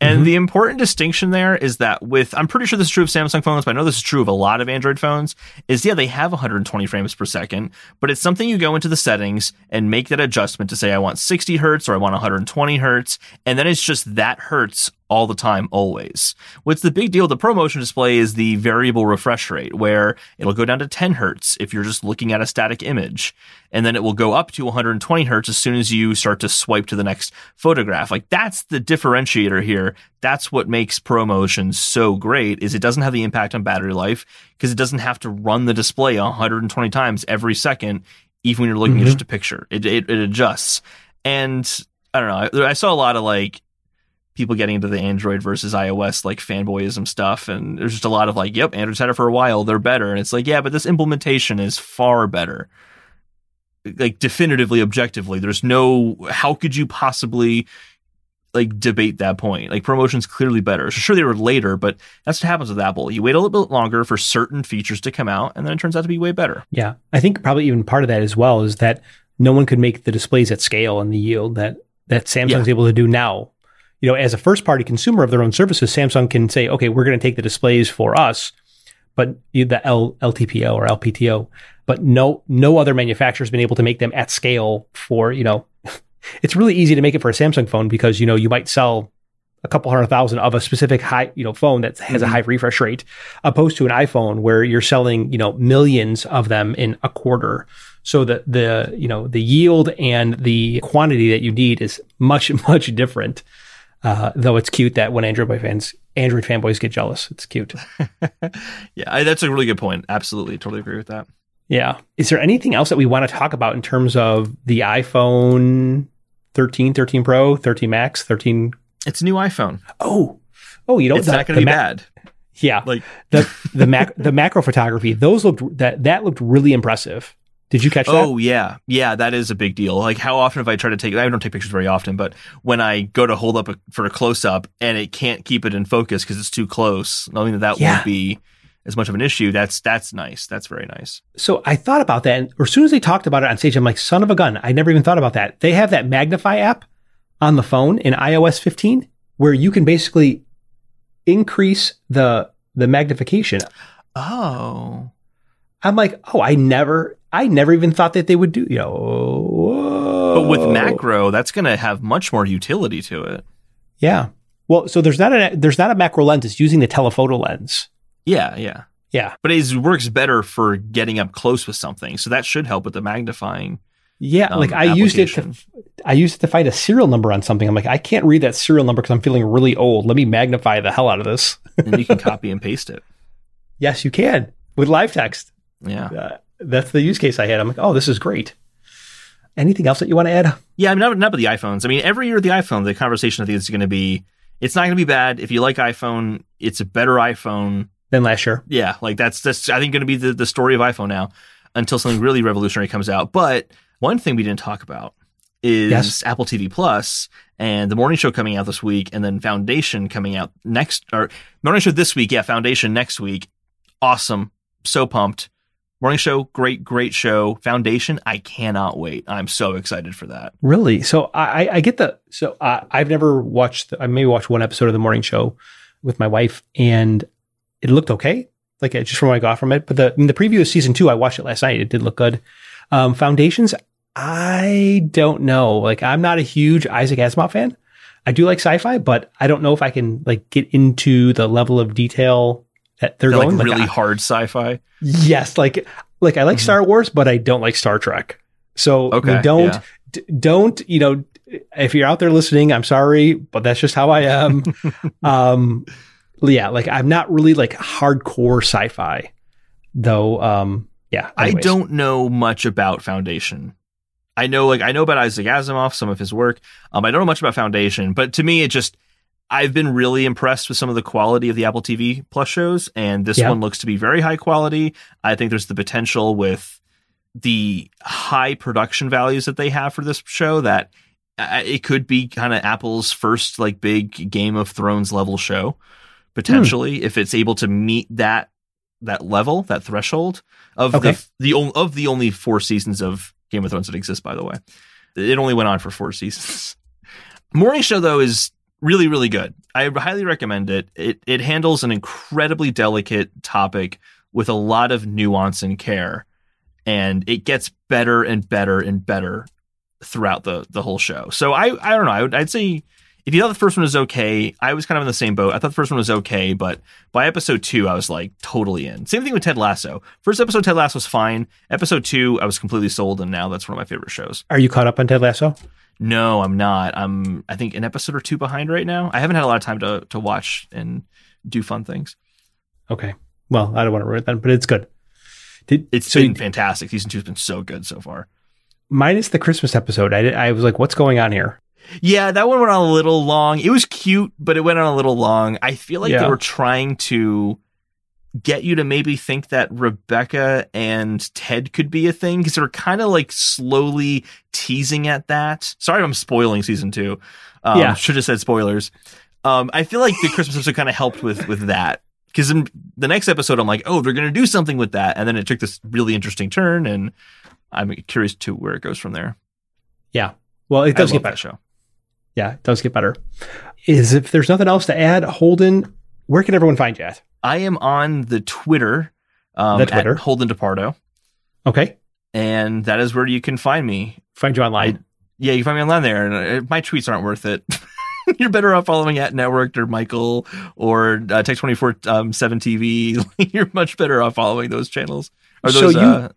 Speaker 2: And
Speaker 1: Mhm.
Speaker 2: the important distinction there is that with I'm pretty sure this is true of Samsung phones, but I know this is true of a lot of Android phones. Is yeah, they have 120 frames per second, but it's something you go into the settings and make that adjustment to say I want 60 hertz or I want 120 hertz, and then it's just that hertz all the time, always. What's the big deal with the ProMotion display is the variable refresh rate, where it'll go down to 10 hertz if you're just looking at a static image, and then it will go up to 120 hertz as soon as you start to swipe to the next photograph. Like that's the differentiator here. That's what makes ProMotion so great is it doesn't have the impact on battery life because it doesn't have to run the display 120 times every second, even when you're looking at
Speaker 1: Mhm.
Speaker 2: just a picture. It, it it adjusts, and I don't know. I, I saw a lot of like people getting into the Android versus iOS like fanboyism stuff, and there's just a lot of like, yep, Android's had it for a while, they're better, and it's like, yeah, but this implementation is far better. Like definitively, objectively, there's no. How could you possibly like debate that point? Like ProMotion's clearly better. So sure, they were later, but that's what happens with Apple. You wait a little bit longer for certain features to come out, and then it turns out to be way better.
Speaker 1: Yeah, I think probably even part of that as well is that no one could make the displays at scale and the yield that that Samsung's able to do now. You know, as a first party consumer of their own services, Samsung can say, okay, we're going to take the displays for us, but the L, LTPO or LPTO, but no no other manufacturer has been able to make them at scale for you know. it's really easy to make it for a Samsung phone because you know you might sell a couple hundred thousand of a specific high you know phone that has a
Speaker 2: Mhm.
Speaker 1: high refresh rate opposed to an iPhone where you're selling, you know, millions of them in a quarter. So the the you know the yield and the quantity that you need is much much different. Uh, though it's cute that when Android boy fans Android fanboys get jealous, it's cute.
Speaker 2: yeah, I, that's a really good point. Absolutely, totally agree with that.
Speaker 1: Yeah. Is there anything else that we want to talk about in terms of the iPhone 13, 13 Pro, 13 Max, 13?
Speaker 2: It's a new iPhone.
Speaker 1: Oh, oh, you don't know
Speaker 2: it's
Speaker 1: the-
Speaker 2: not going to be
Speaker 1: Ma-
Speaker 2: bad.
Speaker 1: Yeah,
Speaker 2: Like
Speaker 1: the the mac the macro photography those looked that that looked really impressive. Did you catch that?
Speaker 2: Oh yeah, yeah, that is a big deal. Like how often have I tried to take? I don't take pictures very often, but when I go to hold up a, for a close up and it can't keep it in focus because it's too close, knowing that that
Speaker 1: Yeah.
Speaker 2: won't be as much of an issue. That's that's nice. That's very nice.
Speaker 1: So I thought about that, and as soon as they talked about it on stage, I'm like, son of a gun. I never even thought about that. They have that Magnify app on the phone in iOS 15 where you can basically increase the the magnification.
Speaker 2: Oh.
Speaker 1: I'm like, oh, I never, I never even thought that they would do, you know. Whoa.
Speaker 2: But with macro, that's going to have much more utility to it.
Speaker 1: yeah. Well, so there's not a there's not a macro lens. It's using the telephoto lens.
Speaker 2: Yeah, yeah.
Speaker 1: Yeah,
Speaker 2: But it works better for getting up close with something. So that should help with the magnifying.
Speaker 1: yeah.
Speaker 2: Um,
Speaker 1: like I used it to. I used it to find a serial number on something. I'm like, I can't read that serial number because I'm feeling really old. Let me magnify the hell out of this.
Speaker 2: And you can copy and paste it.
Speaker 1: yes, you can with live text.
Speaker 2: Yeah.
Speaker 1: Uh, that's the use case I had. I'm like, oh, this is great. Anything else that you want to add?
Speaker 2: Yeah, I mean, not, not with the iPhones. I mean, every year the iPhone, the conversation I think is going to be it's not going to be bad. If you like iPhone, it's a better iPhone.
Speaker 1: Than last year.
Speaker 2: Yeah, like that's that's I think going to be the, the story of iPhone now until something really revolutionary comes out. But one thing we didn't talk about is
Speaker 1: Yes.
Speaker 2: Apple TV Plus and the morning show coming out this week, and then Foundation coming out next or morning show this week. Yeah, Foundation next week. Awesome, so pumped. Morning show, great, great show. Foundation, I cannot wait. I'm so excited for that.
Speaker 1: Really? So I, I- I get the so uh, I've never watched. The, I maybe watched one episode of the morning show with my wife, and it looked okay. Like just from what I got from it. But the I mean, the preview of season two, I watched it last night. It did look good. Um, Foundations, I don't know. Like I'm not a huge Isaac Asimov fan. I do like sci-fi, but I don't know if I can like get into the level of detail that they're
Speaker 2: They're
Speaker 1: going.
Speaker 2: like
Speaker 1: Like,
Speaker 2: really
Speaker 1: I-
Speaker 2: hard sci-fi.
Speaker 1: Yes, like like I like
Speaker 2: Mhm.
Speaker 1: Star Wars, but I don't like Star Trek. So
Speaker 2: Okay,
Speaker 1: don't
Speaker 2: yeah.
Speaker 1: d- don't you know if you're out there listening, I'm sorry, but that's just how I am. um, yeah, like I'm not really like hardcore sci-fi, though. Um, yeah,
Speaker 2: I don't know much about Foundation. I know like I know about Isaac Asimov, some of his work. Um, I don't know much about Foundation, but to me, it just I've been really impressed with some of the quality of the Apple TV Plus shows, and this
Speaker 1: Yeah.
Speaker 2: one looks to be very high quality. I think there's the potential with the high production values that they have for this show that uh, it could be kind of Apple's first like big Game of Thrones level show potentially if it's able to meet that that level that threshold of
Speaker 1: Okay.
Speaker 2: the the of the only four seasons of Game of Thrones that exist by the way it only went on for four seasons morning show though is really really good I highly recommend it it it handles an incredibly delicate topic with a lot of nuance and care and it gets better and better and better throughout the the whole show. So I I don't know. I would, I'd say if you thought the first one was okay, I was kind of in the same boat. I thought the first one was okay, but by episode two, I was like totally in. Same thing with Ted Lasso. First episode, Ted Lasso was fine. Episode two, I was completely sold, and now that's one of my favorite shows.
Speaker 1: Are you caught up on Ted Lasso?
Speaker 2: No, I'm not. I'm I think an episode or two behind right now. I haven't had a lot of time to to watch and do fun things.
Speaker 1: Okay. Well, I don't want to ruin it then, but it's good. Did,
Speaker 2: It's
Speaker 1: so
Speaker 2: been fantastic. Season two's been so good so far.
Speaker 1: minus the Christmas episode. I did, I was like, what's going on here?
Speaker 2: Yeah, that one went on a little long. It was cute, but it went on a little long. I feel like
Speaker 1: Yeah.
Speaker 2: they were trying to get you to maybe think that Rebecca and Ted could be a thing because they're kind of like slowly teasing at that. Sorry if I'm spoiling season two. Um,
Speaker 1: Yeah.
Speaker 2: Should have said spoilers. Um, I feel like the Christmas episode kind of helped with with that because in the next episode I'm like, oh, they're gonna do something with that, and then it took this really interesting turn, and I'm curious to where it goes from there.
Speaker 1: Yeah, well, it does get better.
Speaker 2: that show.
Speaker 1: Yeah, it does get better. Is if there's nothing else to add, Holden, where can everyone find you at?
Speaker 2: I am on the Twitter, um,
Speaker 1: The Twitter.
Speaker 2: at Holden DePardo,
Speaker 1: Okay.
Speaker 2: and that is where you can find me.
Speaker 1: Find you online.
Speaker 2: Yeah, you can find me online there, and uh, my tweets aren't worth it. You're better off following at Networked or Michael or uh, Tech Twenty Four um, Seven TV. You're much better off following those channels or
Speaker 1: So
Speaker 2: those
Speaker 1: you-
Speaker 2: uh,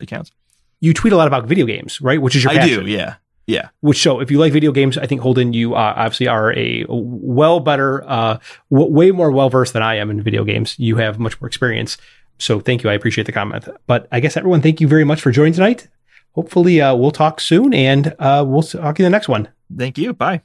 Speaker 2: accounts.
Speaker 1: you tweet a lot about video games, right? Which is your
Speaker 2: I
Speaker 1: passion.
Speaker 2: do, yeah, yeah.
Speaker 1: Which so if you like video games, I think Holden, you uh, obviously are a well better, uh, w- way more well versed than I am in video games. You have much more experience. So thank you. I appreciate the comment. But I guess everyone, thank you very much for joining tonight. Hopefully, uh, we'll talk soon and uh, we'll talk to you in the next one.
Speaker 2: Thank you. Bye.